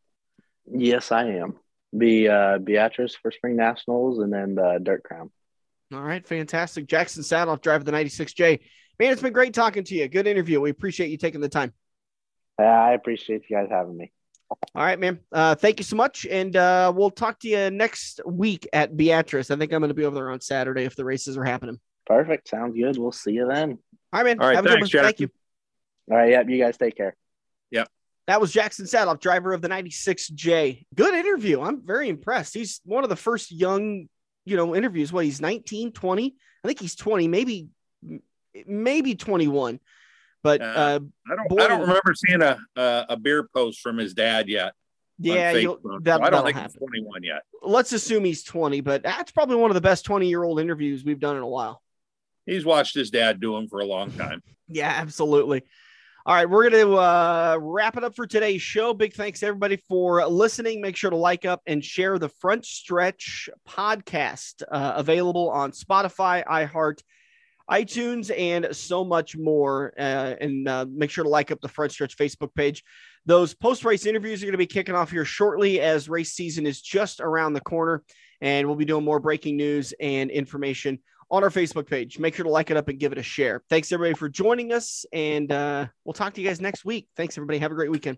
Yes, I am. Be uh, Beatrice for Spring Nationals and then the Dirt Crown. All right, fantastic. Jaxon Saathoff, driver of the 96J. Man, it's been great talking to you. Good interview. We appreciate you taking the time. I appreciate you guys having me. All right, man. Uh, thank you so much. And uh, we'll talk to you next week at Beatrice. I think I'm going to be over there on Saturday if the races are happening. Perfect. Sounds good. We'll see you then. All right, man. All right. Have thanks, Thank you. All right. Yep. You guys take care. Yep. That was Jaxon Saathoff, driver of the 96J. Good interview. I'm very impressed. He's one of the first young, you know, interviews. What he's 19, 20. I think he's 20, maybe, maybe 21. But uh, uh I don't, I don't remember seeing a uh, a beer post from his dad yet. Yeah, that, I don't think happen. he's 21 yet. Let's assume he's 20, but that's probably one of the best 20 year old interviews we've done in a while. He's watched his dad do them for a long time. <laughs> yeah, absolutely. All right, we're going to uh, wrap it up for today's show. Big thanks everybody for listening. Make sure to like up and share the Front Stretch podcast uh, available on Spotify, iHeart, iTunes, and so much more. Uh, and uh, make sure to like up the Front Stretch Facebook page. Those post race interviews are going to be kicking off here shortly as race season is just around the corner. And we'll be doing more breaking news and information on our Facebook page. Make sure to like it up and give it a share. Thanks everybody for joining us, and uh, we'll talk to you guys next week. Thanks everybody. Have a great weekend.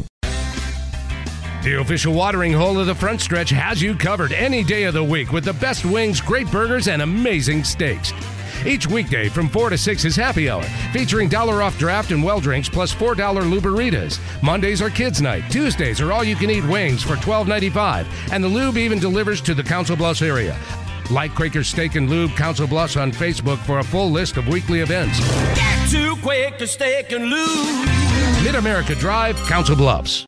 The official watering hole of the front stretch has you covered any day of the week with the best wings, great burgers, and amazing steaks. Each weekday from 4 to 6 is happy hour, featuring dollar off draft and well drinks plus $4 luberitas. Mondays are kids' night. Tuesdays are all you can eat wings for $12.95. And the lube even delivers to the Council Bluffs area. Like Quaker Steak and Lube Council Bluffs on Facebook for a full list of weekly events. Get to Quaker Steak and Lube. Mid America Drive, Council Bluffs.